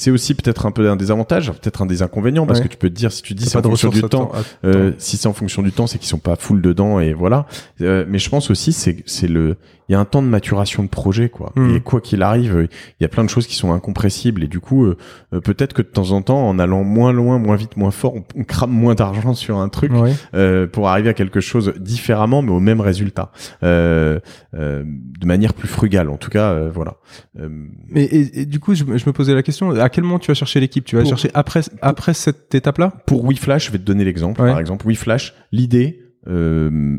C'est aussi peut-être un peu un désavantage, peut-être un des inconvénients, parce Ouais. que tu peux te dire si tu dis c'est en fonction du à temps, Euh, si c'est en fonction du temps, c'est qu'ils sont pas full dedans et voilà. Euh, mais je pense aussi c'est c'est le il y a un temps de maturation de projet quoi. Mm. Et quoi qu'il arrive, euh, il y a plein de choses qui sont incompressibles et du coup euh, euh, peut-être que de temps en temps en allant moins loin, moins vite, moins fort, on, on crame moins d'argent sur un truc Ouais. euh, pour arriver à quelque chose différemment mais au même résultat. Euh, euh, de manière plus frugale en tout cas euh, voilà. Euh, Mais et, et du coup, je, me- je me posais la question à quel moment tu vas chercher l'équipe? Tu vas Pour- chercher après après cette étape-là? Pour WeFlash, je vais te donner l'exemple. Ouais. Par exemple, WeFlash, l'idée, euh,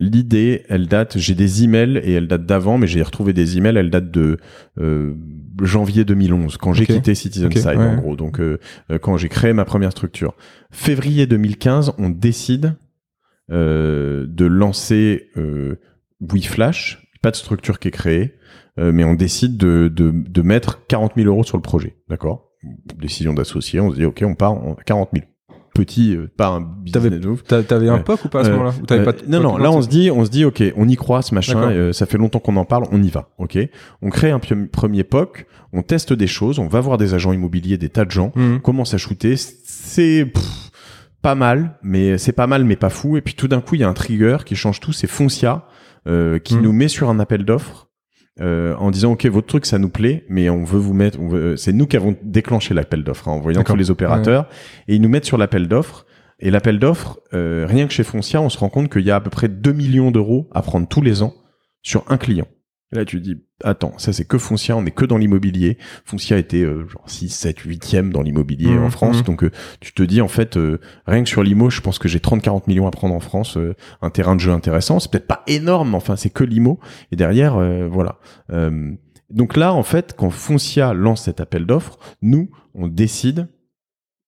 l'idée, elle date. J'ai des emails et elle date d'avant, mais j'ai retrouvé des emails. Elle date de euh, janvier 2011, quand j'ai quitté Citizen Side, ouais. en gros. Donc, euh, quand j'ai créé ma première structure, février 2015, on décide de lancer WeFlash. Pas de structure qui est créée, mais on décide de, de, de mettre 40 000 euros sur le projet, d'accord? Décision d'associer. On se dit, ok, on part en 40 000. Petit, euh, pas un business T'avais- T'avais un. POC ou pas à ce Euh, moment-là? Euh, pas de non, non, là on se dit, on se dit, ok, on y croit, ce machin, euh, ça fait longtemps qu'on en parle, on y va, ok? On crée un premier POC, on teste des choses, on va voir des agents immobiliers, des tas de gens, on commence à shooter, c'est pas mal, mais c'est pas mal, mais pas fou. Et puis tout d'un coup, il y a un trigger qui change tout, c'est Foncia euh, qui Mhm. nous met sur un appel d'offres. Euh, en disant ok votre truc ça nous plaît mais on veut vous mettre on veut- c'est nous qui avons déclenché l'appel d'offres hein, en voyant tous les opérateurs. et ils nous mettent sur l'appel d'offres. Et l'appel d'offres, euh, rien que chez Foncia, on se rend compte qu'il y a à peu près 2 millions d'euros à prendre tous les ans sur un client. Et là, tu te dis, attends, ça c'est que Foncia, on est que dans l'immobilier. Foncia était euh, genre 6, 7, 8e dans l'immobilier en France. mhm. Donc, euh, tu te dis, en fait, euh, rien que sur l'IMO, je pense que j'ai 30-40 millions à prendre en France. euh, un terrain de jeu intéressant. C'est peut-être pas énorme, mais enfin, c'est que l'IMO. Et derrière, euh, voilà. Euh, donc là, en fait, quand Foncia lance cet appel d'offres, nous, on décide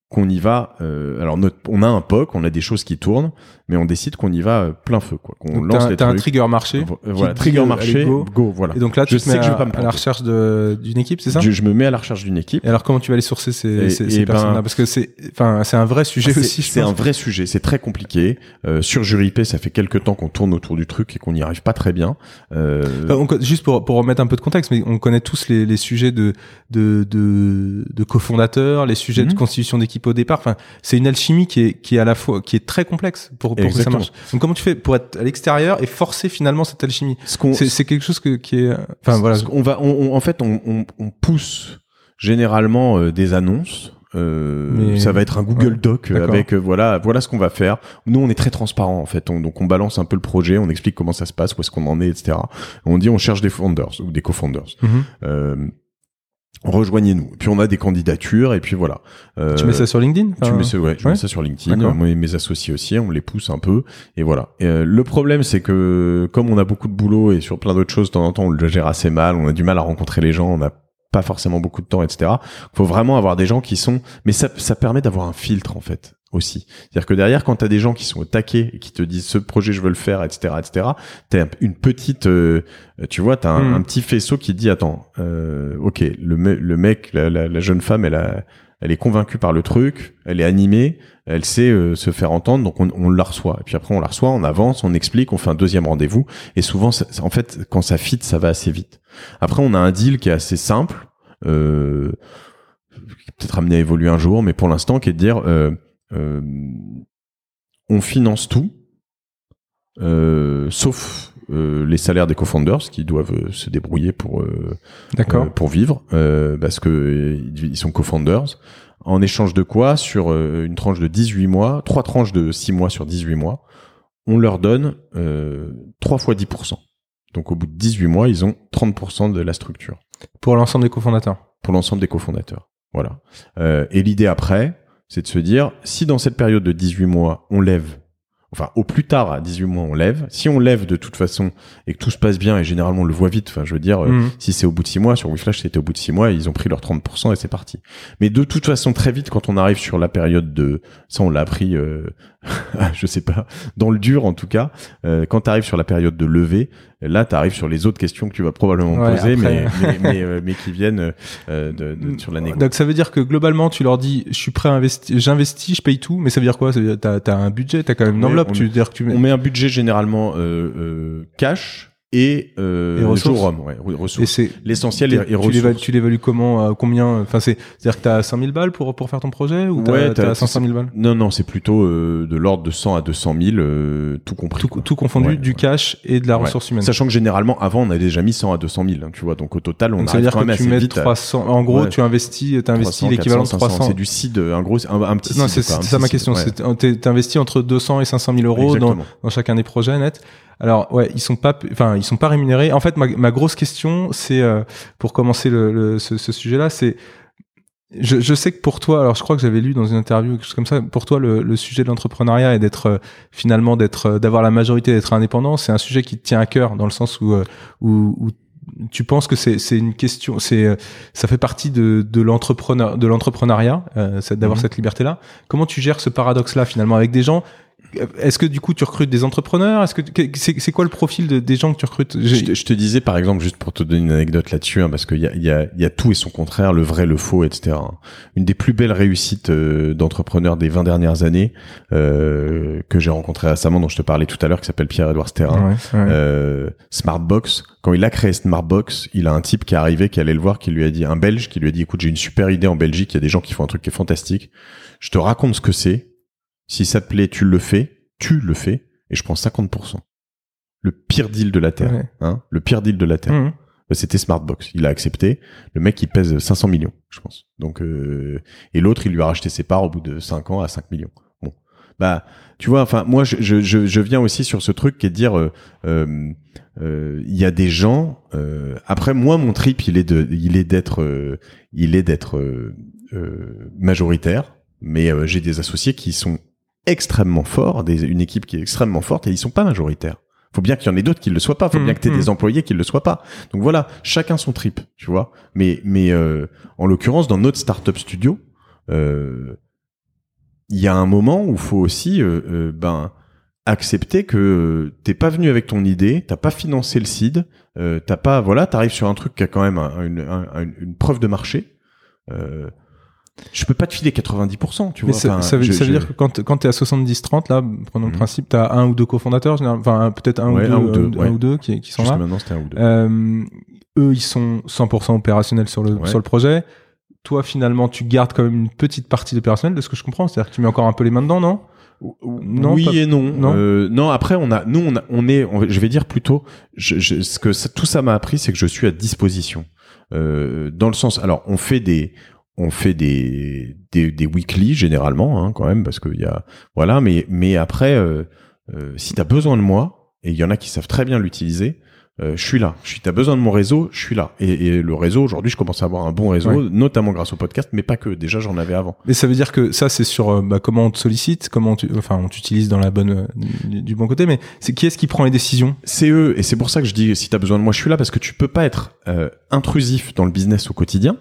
qu'on y va. euh, alors, notre, on a un POC, on a des choses qui tournent, mais on décide qu'on y va euh, plein feu, quoi. Qu'on lance les t'as un trucs. trigger marché. Vo- Voilà, trigger euh, marché, allez, go. go. voilà. Et donc là, tu Je te sais mets que je vais à, pas me à la recherche de- d'une équipe, c'est ça je, je me mets à la recherche d'une équipe. Et alors, comment tu vas aller sourcer ces, Et- ces, ces ben- personnes-là? Parce que c'est, enfin, c'est un vrai sujet C'est- aussi. je C'est un vrai sujet, c'est très compliqué. Euh, sur Juripé, ça fait quelques temps qu'on tourne autour du truc et qu'on n'y arrive pas très bien. Euh, on co- juste pour, pour remettre un peu de contexte, mais on connaît tous les, les sujets de, de, de, de cofondateurs, les sujets de Mhm. constitution d'équipe au départ. Enfin, c'est une alchimie qui est, qui est à la fois, qui est très complexe pour, pour que ça Exactement. marche. Donc, comment tu fais pour être à l'extérieur et forcer finalement cette alchimie ce C'est quelque chose que, qui est, enfin voilà. va, on, on- en fait, on, pousse généralement euh, des annonces. Euh, Mais- ça va être un Google Ouais, Doc euh, avec euh, voilà voilà ce qu'on va faire. Nous on est très transparent en fait. On- donc on balance un peu le projet, on explique comment ça se passe, où est-ce qu'on en est, etc. On dit on cherche des founders ou des co-founders. Mhm. Rejoignez-nous. Puis on a des candidatures et puis voilà. Euh, tu mets ça sur LinkedIn tu mets ça, ouais, je ouais. mets ça sur LinkedIn. Moi et mes associés aussi, on les pousse un peu et voilà. Et, euh, le problème, c'est que comme on a beaucoup de boulot et sur plein d'autres choses, de temps en temps, on le gère assez mal. On a du mal à rencontrer les gens. On n'a pas forcément beaucoup de temps, etc. Faut vraiment avoir des gens qui sont. Mais ça, ça permet d'avoir un filtre en fait. Aussi. C'est-à-dire que derrière, quand tu as des gens qui sont au taquet et qui te disent ce projet je veux le faire, etc., etc., t'as une petite, euh, tu vois, t'as un, Mm. un petit faisceau qui te dit attends, euh, ok, le, me- le mec, la, la- la jeune femme, elle a, elle est convaincue par le truc, elle est animée, elle sait euh, se faire entendre, donc on, on la reçoit. Et puis après on la reçoit, on avance, on explique, on fait un deuxième rendez-vous. Et souvent, ça- en fait, quand ça fit, ça va assez vite. Après, on a un deal qui est assez simple. Euh, peut-être amené à évoluer un jour, mais pour l'instant, qui est de dire euh, euh, on finance tout, euh, sauf euh, les salaires des co-founders qui doivent se débrouiller pour euh, D'accord. pour vivre parce que ils sont co-founders. En échange de quoi Sur une tranche de 18 mois, trois tranches de 6 mois sur 18 mois, on leur donne euh, 3 fois 10%. Donc au bout de 18 mois, ils ont 30% de la structure Pour l'ensemble des cofondateurs. pour l'ensemble des cofondateurs. Voilà. Et l'idée après, c'est de se dire, si dans cette période de 18 mois, on lève, enfin au plus tard à 18 mois, on lève, si on lève de toute façon et que tout se passe bien, et généralement on le voit vite, enfin je veux dire, euh, Mhm. si c'est au bout de 6 mois, sur WeFlash c'était au bout de 6 mois, ils ont pris leurs 30% et c'est parti. Mais de toute façon, très vite, quand on arrive sur la période de, ça on l'a appris, euh, je sais pas, dans le dur en tout cas, euh, quand tu arrives sur la période de levée, là tu arrives sur les autres questions que tu vas probablement Ouais, poser, mais, après. mais, mais, euh, mais qui viennent euh, de, de- sur la négo. Donc ça veut dire que globalement tu leur dis je suis prêt à investir, j'investis, je paye tout, mais ça veut dire quoi? T'as as un budget, t'as quand même une enveloppe. on- tu veux dire que tu mets. On met un budget généralement euh, euh, cash et, euh, Et ressources. homme, ouais, Et L'essentiel est, tu l'évalues, ressources. tu l'évalues comment, euh, combien Enfin c'est, c'est-à-dire que t'as 5 000 balles pour pour faire ton projet ou t'as, Ouais, t'as- t'as 500 000 balles? Non, non, c'est plutôt euh, de l'ordre de 100 à 200 000, euh, tout compris. tout, tout confondu, Ouais, du cash et de la ressource humaine. Sachant que généralement, avant, on a déjà mis 100 à 200 000, hein, tu vois. Donc au total, on Donc ça veut dire quand même que tu mets vite. à 300. En gros, tu investis, t'as investi 300, l'équivalent de 400, 300. C'est du seed, un gros, un, un petit Non, c'est ça ma question. c'est T'investis entre 200 et 500 000 euros dans chacun des projets net. Alors ouais, ils sont pas, enfin ils sont pas rémunérés. En fait, ma, ma grosse question, c'est euh, pour commencer le, le- ce, ce sujet-là, c'est je, je sais que pour toi, alors je crois que j'avais lu dans une interview quelque chose comme ça, pour toi le, le sujet de l'entrepreneuriat et d'être euh, finalement d'être euh, d'avoir la majorité, d'être indépendant, c'est un sujet qui te tient à cœur dans le sens où euh, où, où tu penses que c'est c'est une question, c'est ça fait partie de de l'entrepreneur de l'entrepreneuriat, c'est d'avoir Mhm. cette liberté-là. Comment tu gères ce paradoxe-là finalement avec des gens est-ce que du coup tu recrutes des entrepreneurs? Est-ce que c'est c'est quoi le profil de, des gens que tu recrutes? Je te, je te disais par exemple, juste pour te donner une anecdote là-dessus, hein, parce qu'il y a, il y, a, y a tout et son contraire, le vrai, le faux, etc. hein. Une des plus belles réussites euh, d'entrepreneurs des 20 dernières années euh, que j'ai rencontré récemment, dont je te parlais tout à l'heure, qui s'appelle Pierre-Edouard Sterrin, Ouais, ouais. euh, Smartbox. Quand il a créé Smartbox, il a un type qui est arrivé, qui allait le voir, qui lui a dit, un Belge, qui lui a dit, écoute, j'ai une super idée en Belgique, il y a des gens qui font un truc qui est fantastique. Je te raconte ce que c'est. Si ça te plaît, tu le fais, tu le fais, et je prends 50%. Le pire deal de la Terre. Ouais. Hein le pire deal de la Terre. Mhm. Bah, C'était Smartbox. Il a accepté. Le mec, il pèse 500 millions, je pense. Donc, euh, et l'autre, il lui a racheté ses parts au bout de 5 ans à 5 millions. Bon, bah, tu vois, enfin, moi, je, je, je, viens aussi sur ce truc qui est de dire, euh, euh, euh, il y a des gens. euh, après, moi, mon trip, il est de, il est d'être, euh, il est d'être euh, euh, majoritaire. Mais euh, j'ai des associés qui sont extrêmement forts, des, une équipe qui est extrêmement forte, et ils sont pas majoritaires. Faut bien qu'il y en ait d'autres qui le soient pas. Faut Mhm, bien que tu aies mhm. des employés qui le soient pas. Donc voilà, chacun son trip, tu vois. Mais mais euh, en l'occurrence, dans notre startup studio, euh, il y a un moment où faut aussi euh, euh, ben accepter que t'es pas venu avec ton idée, t'as pas financé le seed, euh, t'as pas voilà, t'arrives sur un truc qui a quand même un- une, un- une- une preuve de marché. Euh, je peux pas te filer 90%, tu Mais vois. ça, Enfin, ça veut, je- ça veut je- dire que quand, quand tu es à 70-30, là, prenons le Mhm. principe, tu as un ou deux cofondateurs, enfin peut-être un, Ouais, ou deux, un ou deux, un ouais. ou deux qui, qui sont Jusqu'à là. maintenant, c'était un ou deux. Euh, eux, ils sont 100% opérationnels sur le, Ouais. sur le projet. Toi, finalement, tu gardes quand même une petite partie d'opérationnel, de ce que je comprends. C'est-à-dire que tu mets encore un peu les mains dedans, non? Non, oui pas- et non. non? Euh, non, après on a, nous on, a, on est, on je vais dire plutôt, je, je- ce que ça- tout ça m'a appris, c'est que je suis à disposition. Euh, dans le sens, alors on fait des, on fait des, des, des weekly généralement, hein, quand même, parce qu'il y a, voilà, mais, mais après, euh, euh, si t'as besoin de moi, et il y en a qui savent très bien l'utiliser. euh, je suis là. Je suis. T'as besoin de mon réseau, je suis là. Et, et le réseau aujourd'hui, je commence à avoir un bon réseau, Ouais. notamment grâce au podcast, mais pas que. Déjà, j'en avais avant. Mais ça veut dire que ça, c'est sur euh, bah, comment on te sollicite, comment tu, enfin, on t'utilise dans la bonne, euh, du, du bon côté. Mais c'est qui est-ce qui prend les décisions? C'est eux et c'est pour ça que je dis si t'as besoin de moi je suis là parce que tu peux pas être euh, intrusif dans le business au quotidien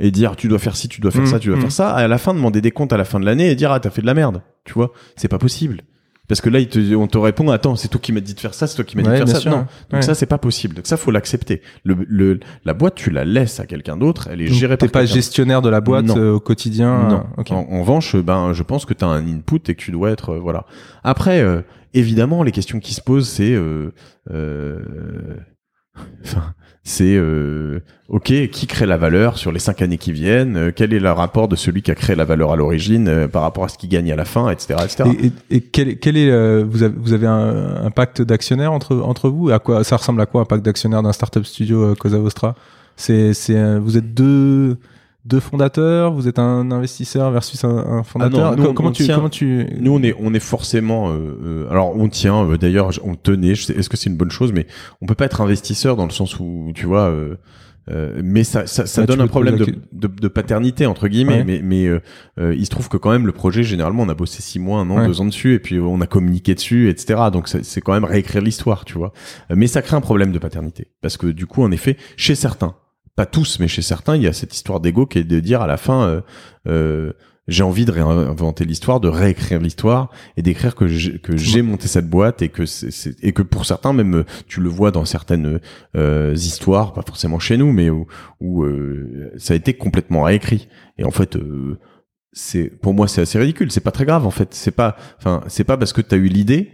et dire tu dois faire ci, tu dois faire Mm, ça, tu dois mm. faire ça, à la fin demander des comptes à la fin de l'année et dire ah t'as fait de la merde, tu vois, c'est pas possible. Parce que là, il te, on te répond, attends, c'est toi qui m'as dit de faire ça, c'est toi qui m'as dit Ouais, de bien faire ça. sûr. Non. Donc Ouais. ça, c'est pas possible. Donc ça, faut l'accepter. Le, le, la boîte, tu la laisses à quelqu'un d'autre, elle est Donc, gérée T'es par pas gestionnaire de la boîte Non. euh, au quotidien. non. euh, ok. En, en revanche, ben, je pense que tu as un input et que tu dois être, euh, voilà. Après, euh, évidemment, les questions qui se posent, c'est, euh, euh, enfin, c'est, euh, ok, qui crée la valeur sur les cinq années qui viennent Euh, Quel est le rapport de celui qui a créé la valeur à l'origine euh, par rapport à ce qu'il gagne à la fin, etc., etc. Et, quel, quel est euh, vous avez vous avez un, pacte d'actionnaires entre entre vous? À quoi ça ressemble à quoi un pacte d'actionnaires d'un startup studio euh, Cosa Vostra? C'est c'est vous êtes deux deux fondateurs, vous êtes un investisseur versus un, un fondateur. Ah non, nous, Co- on comment tu tient- comment tu Nous, on est, on est forcément. euh, euh, alors, on tient. euh, D'ailleurs, on tenait. Est-ce que c'est une bonne chose Mais on peut pas être investisseur dans le sens où, tu vois. euh, euh, mais ça, ça, ça donne un problème de, de, de paternité entre guillemets. Ouais. Mais, mais euh, euh, il se trouve que quand même le projet, généralement, on a bossé six mois, un an, Ouais. deux ans dessus, et puis on a communiqué dessus, etc. Donc c'est quand même réécrire l'histoire, tu vois. Mais ça crée un problème de paternité parce que du coup, en effet, chez certains, pas tous, mais chez certains, il y a cette histoire d'ego qui est de dire à la fin. euh, euh, j'ai envie de réinventer l'histoire, de réécrire l'histoire et d'écrire que j'ai, que j'ai monté cette boîte et que c'est, c'est- et que pour certains même euh, tu le vois dans certaines euh, histoires, pas forcément chez nous, mais où, où euh, ça a été complètement réécrit. Et en fait, euh, c'est pour moi c'est assez ridicule. C'est pas très grave en fait. C'est pas, enfin c'est pas parce que t'as eu l'idée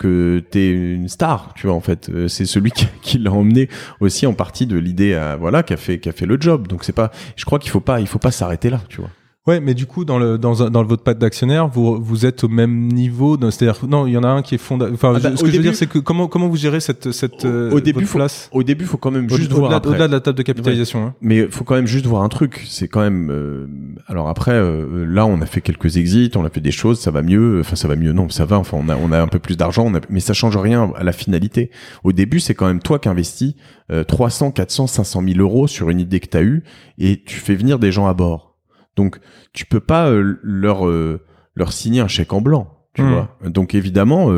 que t'es une star, tu vois en fait. Euh, C'est celui qui, qui l'a emmené aussi en partie de l'idée, à, voilà, qui a fait qui a fait le job. Donc c'est pas, je crois qu'il faut pas, il faut pas s'arrêter là, tu vois. Ouais, mais du coup, dans le dans, dans votre pacte d'actionnaires, vous vous êtes au même niveau. C'est-à-dire, non, il y en a un qui est fondateur. Enfin, Ah bah, ce que je veux dire, c'est que comment comment vous gérez cette cette Au- euh, au début, votre faut- Au début, faut quand même Au- juste voir au-delà, au-delà de la table de capitalisation. hein. Mais faut quand même juste voir un truc. C'est quand même. euh, alors après, euh, là, on a fait quelques exits, on a fait des choses, ça va mieux. Enfin, ça va mieux. Non, ça va. Enfin, on a, on a un peu plus d'argent, on a- mais ça change rien à la finalité. Au début, c'est quand même toi qui investis euh, 300, 400, 500 000 euros sur une idée que t'as eue et tu fais venir des gens à bord. Donc, tu peux pas euh, leur euh, leur signer un chèque en blanc. Tu Hmm. vois. Donc évidemment.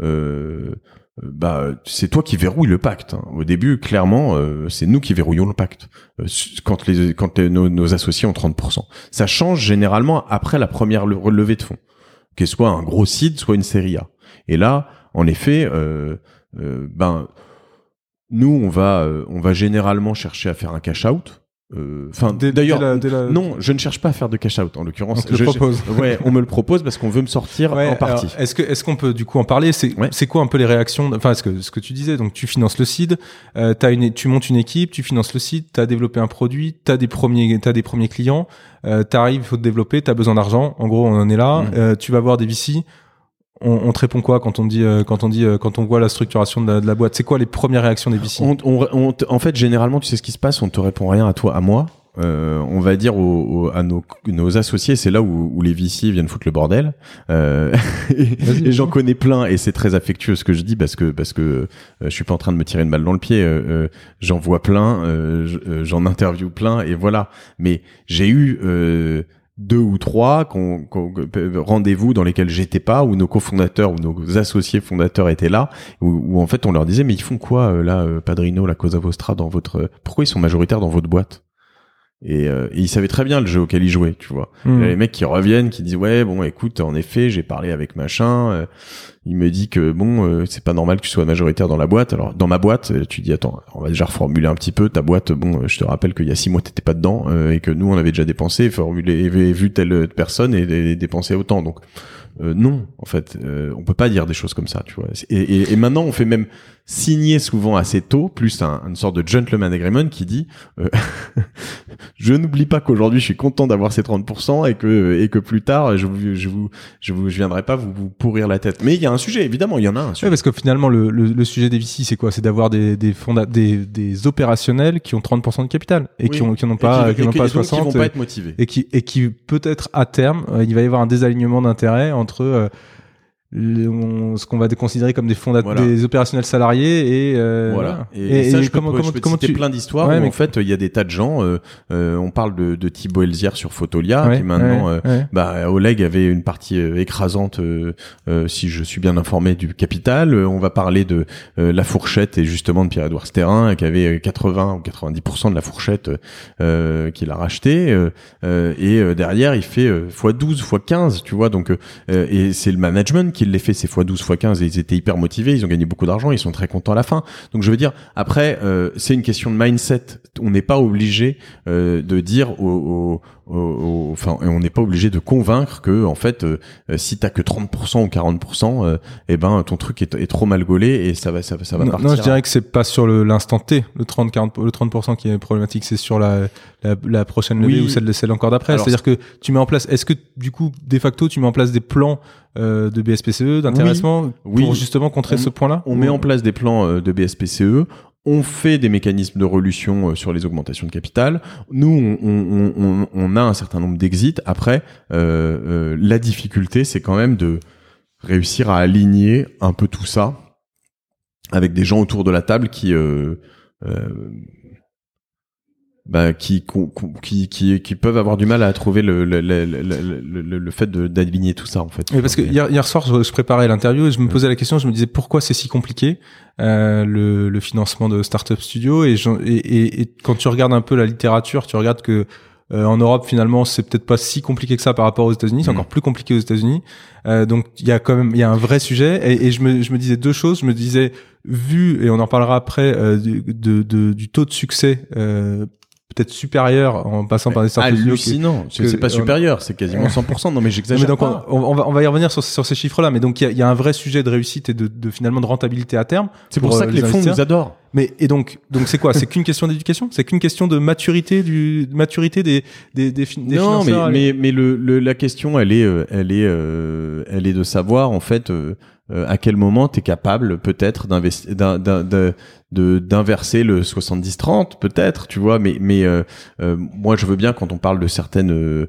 Euh, bah, c'est toi qui verrouille le pacte. hein. Au début, clairement, euh, c'est nous qui verrouillons le pacte. Euh, quand les, quand les- nos, nos associés ont 30%. Ça change généralement après la première le- levée de fonds, qu'elle soit un gros seed, soit une série A. Et là, en effet, euh, ben, nous, on va, on va généralement chercher à faire un cash Euh, d'ailleurs, la- non, je ne cherche pas à faire de cash out. En l'occurrence, On te le Je- propose. ouais, on me le propose parce qu'on veut me sortir Ouais, en partie. Est-ce que est-ce qu'on peut du coup en parler? C'est Ouais. c'est quoi un peu les réactions? Enfin, ce que ce que tu disais. Donc, tu finances le seed, euh, une, tu montes une équipe, tu finances le seed, t'as développé un produit, t'as des premiers, t'as des premiers clients, euh, t'arrives, il faut te développer, t'as besoin d'argent. En gros, on en est là. Mhm. Euh, tu vas voir des VC. On, on te répond quoi quand on dit euh, quand on dit euh, quand on voit la structuration de la, de la boîte? C'est quoi les premières réactions des VC On- on- en fait, généralement, tu sais ce qui se passe, on te répond rien à toi, à moi. Euh, on va dire à nos, nos associés, c'est là où, où les VC viennent foutre le bordel. Euh, et j'en connais plein, et c'est très affectueux ce que je dis parce que parce que euh, je suis pas en train de me tirer une balle dans le pied. j'en vois plein, je- j'en interview plein, et voilà. Mais j'ai eu euh, deux ou trois qu'on- qu'on- rendez-vous dans lesquels j'étais pas, où nos cofondateurs ou nos associés fondateurs étaient là, où, où en fait on leur disait mais ils font quoi euh, là, euh, Padrino, la Cosa Vostra dans votre, pourquoi ils sont majoritaires dans votre boîte? Et, euh, et ils savaient très bien le jeu auquel ils jouaient, tu vois. Il y a les mecs qui reviennent, qui disent ouais bon écoute en effet j'ai parlé avec machin, euh, il me dit que bon euh, c'est pas normal que tu sois majoritaire dans la boîte. Alors dans ma boîte euh, tu dis attends on va déjà reformuler un petit peu ta boîte. Bon euh, je te rappelle qu'il y a six mois t'étais pas dedans euh, et que nous on avait déjà dépensé, formulé, vu telle personne et, et dépensé autant donc. euh, non, en fait, euh, on peut pas dire des choses comme ça, tu vois. Et maintenant, on fait même signer souvent assez tôt, plus un, une sorte de gentleman agreement qui dit euh, je n'oublie pas qu'aujourd'hui je suis content d'avoir ces 30% et que et que plus tard je vous je vous je vous je viendrai pas vous, vous pourrir la tête. Mais il y a un sujet évidemment, il y en a un Ouais, sujet. parce que finalement, le, le, le sujet des VC, c'est quoi? C'est d'avoir des des, fonda- des des opérationnels qui ont 30% de capital et Oui. qui ont qui n'ont pas qui, qui n'ont pas et donc qui 60 vont pas être motivés. et qui et qui peut-être à terme euh, il va y avoir un désalignement d'intérêts entre euh, on- ce qu'on va considérer comme des fondateurs, Voilà. des opérationnels salariés et euh, Voilà. Et, ça, je comment, peux, comment, je peux te comment citer tu plein d'histoires Ouais, mais- en fait il y a des tas de gens. euh, euh, on parle de, de Thibaut Elzière sur Photolia, Ouais, qui maintenant, ouais, euh, bah, Oleg avait une partie euh, écrasante, euh, euh, si je suis bien informé, du capital. Euh, on va parler de euh, la fourchette et justement de Pierre-Edouard Sterrin, qui avait euh, 80 ou 90% de la fourchette euh, qu'il a racheté. euh, euh, et derrière, il fait euh, x12, x15, tu vois. Donc, et c'est le management qui les fait, ces x12, x15, et ils étaient hyper motivés, ils ont gagné beaucoup d'argent, ils sont très contents à la fin. Donc, je veux dire, après, euh, c'est une question de mindset. On n'est pas obligé euh, de dire aux, aux- aux- enfin, on n'est pas obligé de convaincre que, en fait, euh, euh, si t'as que 30% ou 40%, euh, eh ben, ton truc est, est trop mal gaulé et ça va, ça, va- ça va non, partir. non, je dirais que c'est pas sur l'instant T, le 30, 40, le 30% qui est problématique, c'est sur la, la, la prochaine levée Oui. ou celle, celle encore d'après. C'est-à-dire que tu mets en place, est-ce que du coup, de facto, tu mets en place des plans euh, de BSPCE, d'intéressement, Oui. pour justement contrer On- ce point-là On Ou- met en place des plans euh, de BSPCE. On fait des mécanismes de relution euh, sur les augmentations de capital. Nous, on, a un certain nombre d'exits. Après, euh, euh, la difficulté, c'est quand même de réussir à aligner un peu tout ça avec des gens autour de la table qui bah, qui, qui, qui, qui peuvent avoir du mal à trouver le, le, le, le, le- le- le fait d'aligner tout ça, en fait. Oui, parce que hier, hier soir, je, je préparais l'interview et je me posais la question, je me disais pourquoi c'est si compliqué euh, le, le financement de Startup Studio et, je- et, et, et quand tu regardes un peu la littérature, tu regardes que euh, en Europe finalement c'est peut-être pas si compliqué que ça par rapport aux États-Unis, c'est Mhm. encore plus compliqué aux États-Unis. Euh, donc il y a quand même il y a un vrai sujet et, et je, me, je me disais deux choses, je me disais vu et on en parlera après euh, du, de, de- du taux de succès euh, peut-être supérieur en passant par des startups hallucinant. C'est pas on- supérieur, c'est quasiment 100%. Non, mais j'exagère donc on, va, on va y revenir sur, sur ces chiffres-là, mais donc il y y a un vrai sujet de réussite et de, de finalement de rentabilité à terme. C'est pour, pour, ça euh, que les les fonds nous adorent. Mais et donc donc c'est quoi? C'est qu'une question d'éducation? C'est qu'une question de maturité du de maturité des des des, des non, mais financeurs mais mais le, le- la question, elle est euh, elle est euh, elle est de savoir en fait euh, euh, à quel moment tu es capable peut-être d'inverser le 70-30 peut-être tu vois mais mais euh, euh, moi je veux bien quand on parle de certaines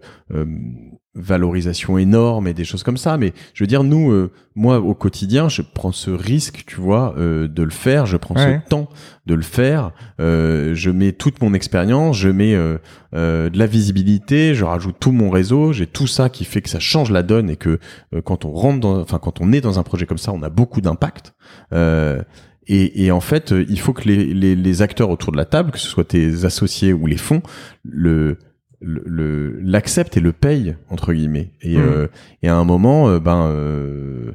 valorisations énormes et des choses comme ça mais je veux dire nous euh, moi au quotidien je prends ce risque tu vois euh, de le faire je prends Ouais. ce temps de le faire euh, je mets toute mon expérience je mets euh, euh, de la visibilité, je rajoute tout mon réseau, j'ai tout ça qui fait que ça change la donne et que euh, quand on rentre dans, enfin quand on est dans un projet comme ça, on a beaucoup d'impact. Euh, et, et en fait, il faut que les, les, les acteurs autour de la table, que ce soit tes associés ou les fonds, le le- l'acceptent et le payent entre guillemets. Et, Mhm. euh, et à un moment, euh, ben euh,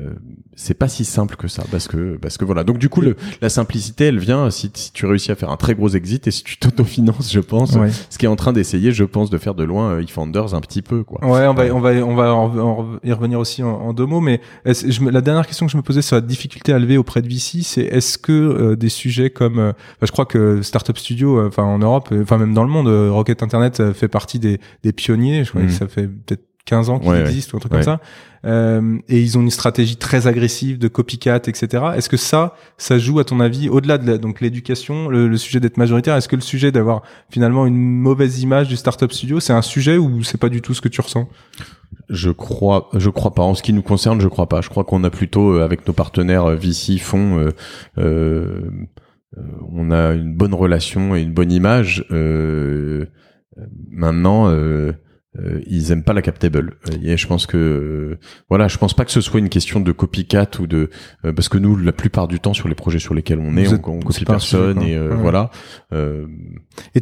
euh, c'est pas si simple que ça parce que parce que voilà donc du coup le, la simplicité elle vient si, si tu réussis à faire un très gros exit et si tu t'autofinances je pense Ouais. ce qui est en train d'essayer, je pense, de faire de loin euh, eFounders un petit peu, quoi. Ouais, on va, on va, on va en- en- y revenir aussi en, en deux mots, mais je me- la dernière question que je me posais sur la difficulté à lever auprès de VC, c'est est-ce que euh, des sujets comme, euh, je crois que Startup Studio, euh, enfin en Europe, enfin même dans le monde, euh, Rocket Internet fait partie des, des pionniers. Je crois Mhm. que ça fait peut-être 15 ans qu'il Ouais, ouais. existe ou un truc Ouais. comme ça. Euh, et ils ont une stratégie très agressive de copycat, etc. Est-ce que ça, ça joue à ton avis au-delà de la, donc l'éducation, le, le sujet d'être majoritaire Est-ce que le sujet d'avoir finalement une mauvaise image du startup studio, c'est un sujet ou c'est pas du tout ce que tu ressens? Je crois, je crois pas. En ce qui nous concerne, je crois pas. Je crois qu'on a plutôt, euh, avec nos partenaires euh, VC, fonds, euh, euh, on a une bonne relation et une bonne image. Euh, euh, maintenant, euh, ils aiment pas la captable. Euh, Et je pense que, euh, voilà, je pense pas que ce soit une question de copycat ou de, euh, parce que nous, la plupart du temps, sur les projets sur lesquels on est, on, on copie personne et euh, Ouais. voilà. Euh, Et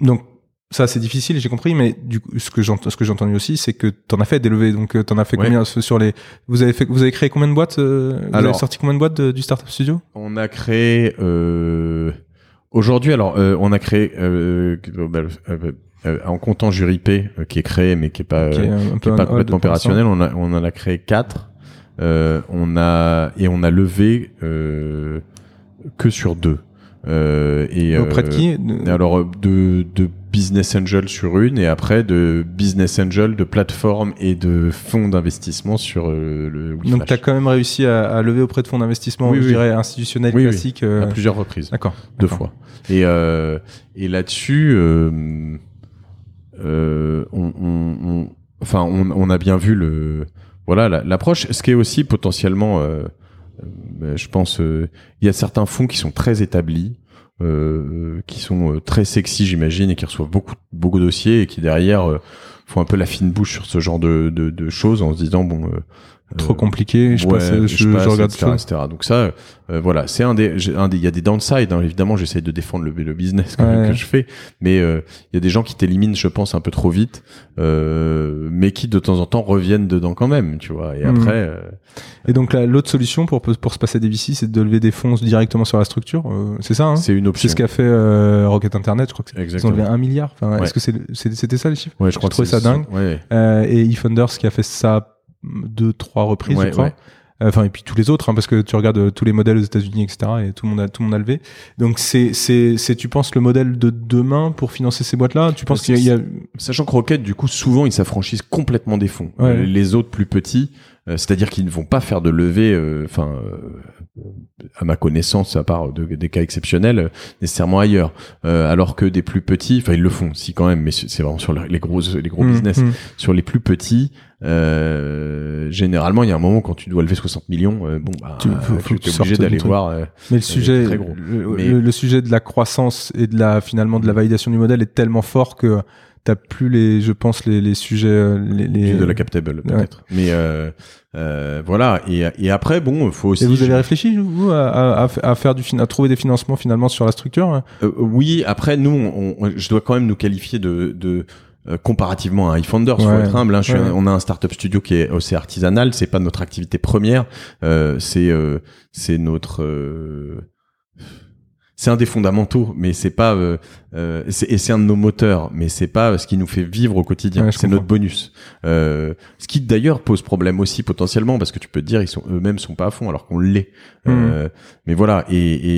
donc ça c'est difficile, j'ai compris, mais du coup, ce que j'ent- ce que j'ai entendu aussi, c'est que t'en as fait des levées. Donc euh, t'en as fait Ouais. combien sur les Vous avez fait, vous avez créé combien de boîtes euh, Vous Alors- avez sorti combien de boîtes de- du startup studio? On a créé euh, aujourd'hui. Alors, euh, on a créé euh, en comptant Jury P, euh, qui est créé mais qui est pas Qui est euh, qui est pas complètement opérationnel. On a on en a créé quatre. Euh, on a et on a levé euh, que sur deux. Euh, et Auprès de qui alors de, de business angel sur une et après de business angel de plateforme et de fonds d'investissement sur euh, le Donc WeFlash. t'as quand même réussi à, à lever auprès de fonds d'investissement, Oui, je oui. dirais institutionnels Oui, classiques. euh, à plusieurs reprises. D'accord. deux fois. Et euh, et là-dessus, on, on, on- enfin, on, a bien vu le voilà l'approche. Ce qui est aussi potentiellement, je pense, il y a certains fonds qui sont très établis. qui sont très sexy j'imagine et qui reçoivent beaucoup beaucoup de dossiers et qui derrière font un peu la fine bouche sur ce genre de, de, de choses en se disant bon trop compliqué je, passe, je, je, regarde etc., etc. donc ça euh, voilà c'est un des un des il y a des downsides hein. évidemment j'essaie de défendre le, le business que, que je fais mais euh, il y a des gens qui t'éliminent je pense un peu trop vite euh, mais qui de temps en temps reviennent dedans quand même tu vois et hmm. après euh, et donc l'autre solution pour pour se passer des VC c'est de lever des fonds directement sur la structure c'est ça hein? C'est une option c'est ce qu'a fait Rocket Internet je crois que ils ont levé un milliard enfin, est-ce que c'est c'était ça les chiffres? Ouais je crois je trouvais ça dingue ouais. et eFunders qui a fait ça deux, trois reprises, je crois. Enfin, et puis tous les autres, hein, parce que tu regardes euh, tous les modèles aux États-Unis, etc., et tout le monde a, tout le monde a levé. Donc, c'est, c'est, c'est, tu penses le modèle de demain pour financer ces boîtes-là? Tu penses qu'il y a, Sachant que Rocket, du coup, souvent, ils s'affranchissent complètement des fonds. Les autres plus petits, euh, c'est-à-dire qu'ils ne vont pas faire de levée, euh, enfin, à ma connaissance, à part des cas exceptionnels, nécessairement ailleurs. alors que des plus petits, enfin, ils le font, si quand même, mais c'est vraiment sur les gros, les gros mmh, business. Mmh. Sur les plus petits, euh, généralement, il y a un moment quand tu dois lever 60 millions, euh, bon, bah, tu faut, es obligé d'aller voir. Euh, mais le sujet, Le, sujet de la croissance et de la finalement de la validation du modèle est tellement fort que t'as plus les, je pense les, les sujets, euh, les, les... de la captable peut-être. Mais euh, euh, voilà. Et, et après, bon, faut aussi. Et vous avez réfléchi vous à, à, à faire du à trouver des financements finalement sur la structure hein? Oui. Après, nous, on, je dois quand même nous qualifier de, de euh, comparativement à iFounders, faut être humble. Hein, on a un startup studio qui est assez artisanal, c'est pas notre activité première, euh, c'est euh, c'est notre c'est un des fondamentaux, mais c'est pas euh, euh et c'est un de nos moteurs, mais c'est pas ce qui nous fait vivre au quotidien. c'est notre bonus. Euh, ce qui d'ailleurs pose problème aussi potentiellement parce que tu peux te dire ils sont eux-mêmes sont pas à fond alors qu'on l'est. Mmh. Euh, mais voilà. Et,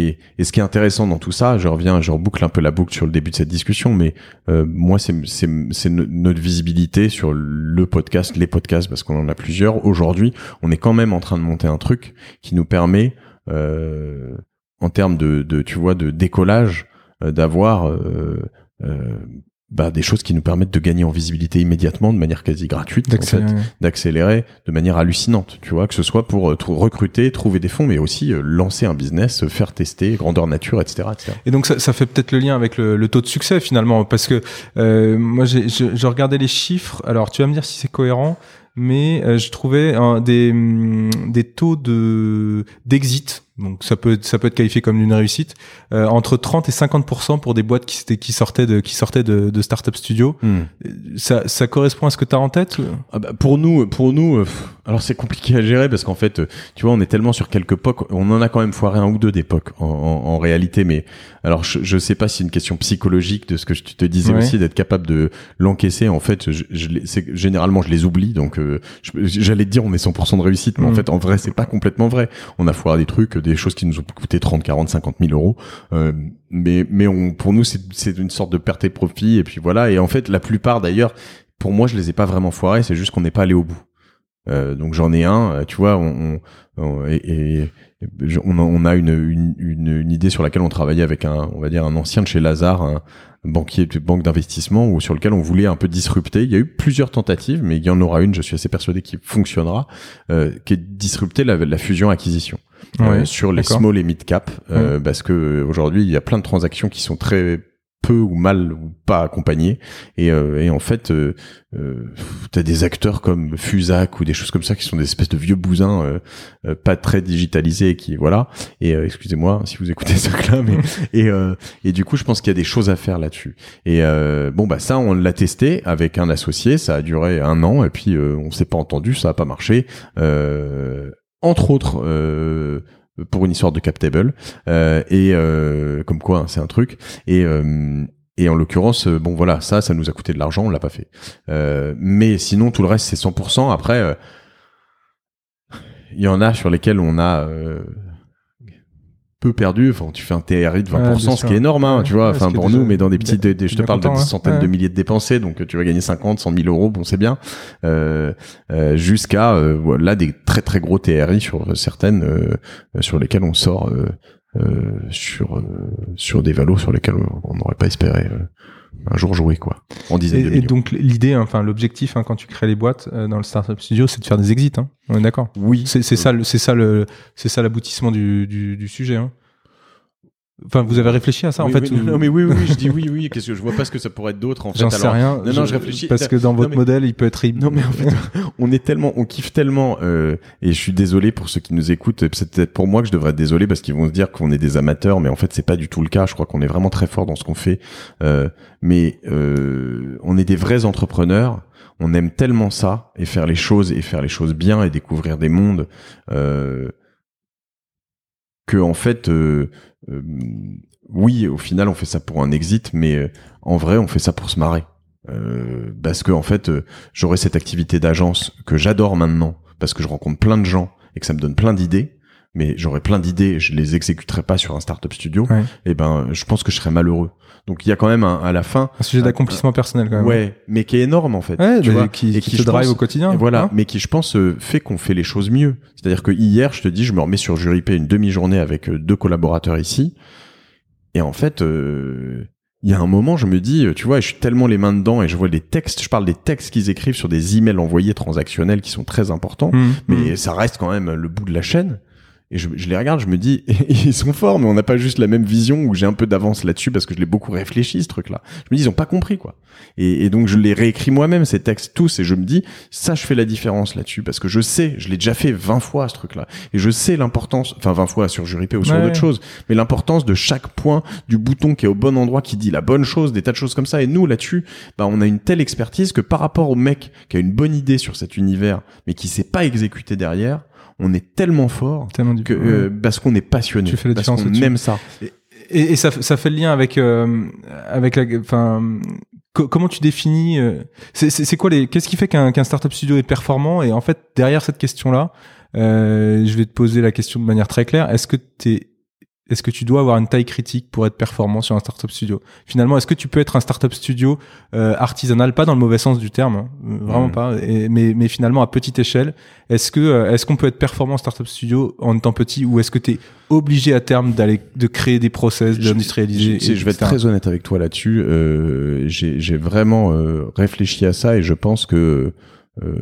et, et, ce qui est intéressant dans tout ça, je reviens, je reboucle un peu la boucle sur le début de cette discussion, mais euh, moi c'est c'est c'est notre visibilité sur le podcast, les podcasts parce qu'on en a plusieurs. Aujourd'hui, on est quand même en train de monter un truc qui nous permet euh, en termes de, de, tu vois, de décollage, euh, d'avoir euh, euh, bah, des choses qui nous permettent de gagner en visibilité immédiatement, de manière quasi gratuite, d'accélérer de manière hallucinante, tu vois, que ce soit pour recruter, trouver des fonds, mais aussi lancer un business, faire tester, grandeur nature, etc. etc. Et donc ça, ça fait peut-être le lien avec le, le, taux de succès finalement, parce que moi j'ai je regardais les chiffres. Alors tu vas me dire si c'est cohérent mais euh, je trouvais des, hum, des taux de d'exit donc ça peut ça peut être qualifié comme une réussite euh, entre 30 et 50% pour des boîtes qui qui sortaient de qui sortaient de, de startup studio hmm. ça ça correspond à ce que tu as en tête ah bah pour nous pour nous euh, alors c'est compliqué à gérer parce qu'en fait tu vois on est tellement sur quelques POC on en a quand même foiré un ou deux d'époque en, en, réalité mais alors je, je sais pas si c'est une question psychologique de ce que je te disais aussi d'être capable de l'encaisser en fait je, je, généralement je les oublie donc j'allais te dire on est 100% de réussite, mais en mm. fait en vrai c'est pas complètement vrai. On a foiré des trucs, des choses qui nous ont coûté 30, 40, 50 000 euros, euh, mais mais pour nous c'est une sorte de perte et profit et puis voilà. Et en fait la plupart d'ailleurs, pour moi je les ai pas vraiment foirés, c'est juste qu'on n'est pas allé au bout. Euh, donc j'en ai un, euh, tu vois, on, on et, on, a une, une, une, idée sur laquelle on travaillait avec un, on va dire un ancien de chez Lazare, banquier de banque d'investissement ou sur lequel on voulait un peu disrupter. Il y a eu plusieurs tentatives, mais il y en aura une, je suis assez persuadé, qui fonctionnera, euh, qui est disrupter la, la fusion-acquisition. Euh, sur les small et mid cap euh, parce que aujourd'hui il y a plein de transactions qui sont très peu ou mal ou pas accompagné. Et, euh, et en fait euh, euh, t'as des acteurs comme Fusac ou des choses comme ça qui sont des espèces de vieux bousins euh, euh, pas très digitalisés qui voilà. Et excusez-moi si vous écoutez ce là mais et et du coup je pense qu'il y a des choses à faire là-dessus. Et bon bah ça on l'a testé avec un associé ça a duré un an et puis on s'est pas entendu ça a pas marché. Entre autres pour une histoire de cap table. Euh, et euh, comme quoi hein, c'est un truc. Et euh, et en l'occurrence bon voilà ça ça nous a coûté de l'argent on l'a pas fait. Mais sinon tout le reste c'est 100% après il y en a sur lesquels on a peu perdu. Enfin, tu fais un TRI de 20%, ce qui est énorme, hein, tu vois. Enfin, pour nous, mais dans des petites, je te parle de centaines de milliers de dépensés, donc tu vas gagner 50, 100 000 euros, bon, c'est bien. Euh, euh, Jusqu'à euh, voilà des très très gros TRI sur certaines, euh, sur lesquelles on sort sur sur des valos sur lesquels on n'aurait pas espéré un jour jouer quoi. Dizaines de Et, donc l'idée, hein, enfin l'objectif hein, quand tu crées les boîtes euh, dans le startup studio, c'est de faire des exits. Hein. On est d'accord. oui, C'est c'est ça, c'est ça le, c'est ça l'aboutissement du, du, du sujet. Enfin, vous avez réfléchi à ça Oui, en fait oui, ou- non, mais oui, oui, oui, je dis oui, oui. Qu'est-ce que je vois pas ce que ça pourrait être d'autre en fait. J'en sais rien. non, non, je réfléchis. Parce que dans Non, votre mais- modèle, il peut être. Non mais en fait, on est tellement, on kiffe tellement, euh, et je suis désolé pour ceux qui nous écoutent. C'est peut-être pour moi que je devrais être désolé parce qu'ils vont se dire qu'on est des amateurs, mais en fait c'est pas du tout le cas. Je crois qu'on est vraiment très fort dans ce qu'on fait. Euh, mais euh, on est des vrais entrepreneurs. On aime tellement ça et faire les choses et faire les choses bien et découvrir des mondes euh, que en fait, euh, euh, oui, au final on fait ça pour un exit, mais euh, en vrai on fait ça pour se marrer. Euh, parce que en fait, euh, j'aurai cette activité d'agence que j'adore maintenant parce que je rencontre plein de gens et que ça me donne plein d'idées. Mais j'aurais plein d'idées, et je les exécuterai pas sur un startup studio. Ouais. Et ben, je pense que je serais malheureux. Donc il y a quand même un, à la fin, un sujet d'accomplissement personnel quand même. ouais, mais qui est énorme en fait. Ouais, tu vois, qui, et qui, qui, te drive pense- au quotidien. voilà, hein. mais qui je pense euh, fait qu'on fait les choses mieux. C'est-à-dire que hier, je te dis, je me remets sur Juripé une demi-journée avec euh, deux collaborateurs ici, et en fait, euh, il y a un moment, je me dis, euh, tu vois, je suis tellement les mains dedans et je vois les textes, je parle des textes qu'ils écrivent sur des emails envoyés transactionnels qui sont très importants, Mmh, mais mmh. ça reste quand même le bout de la chaîne. Et je, je les regarde, je me dis, ils sont forts, mais on n'a pas juste la même vision où j'ai un peu d'avance là-dessus parce que je l'ai beaucoup réfléchi, ce truc-là. Je me dis, ils ont pas compris, quoi. Et, et donc, je les réécris moi-même, ces textes tous, et je me dis, ça, je fais la différence là-dessus parce que je sais, je l'ai déjà fait 20 fois, ce truc-là. Et je sais l'importance, enfin, 20 fois sur Juripé ou sur Ouais. d'autres choses, mais l'importance de chaque point du bouton qui est au bon endroit, qui dit la bonne chose, des tas de choses comme ça. Et nous, là-dessus, bah, on a une telle expertise que par rapport au mec qui a une bonne idée sur cet univers, mais qui sait pas exécuter derrière, on est tellement fort Tellement que euh, parce qu'on est passionné, Tu fais la parce qu'on aime ça. Et, et ça, ça fait le lien avec euh, avec la, enfin, co- comment tu définis euh, C'est quoi les Qu'est-ce qui fait qu'un qu'un startup studio est performant? Et en fait, derrière cette question-là, euh, je vais te poser la question de manière très claire. Est-ce que t'es est-ce que tu dois avoir une taille critique pour être performant sur un startup studio? Finalement, est-ce que tu peux être un startup studio euh, artisanal, pas dans le mauvais sens du terme, hein, vraiment Mhm. pas, et- mais, mais finalement à petite échelle Est-ce que euh, est-ce qu'on peut être performant en startup studio en étant petit, ou est-ce que tu es obligé à terme d'aller de créer des process, d'industrialiser Je, je vais être très honnête avec toi là-dessus. Euh, J'ai j'ai vraiment euh, réfléchi à ça et je pense que euh,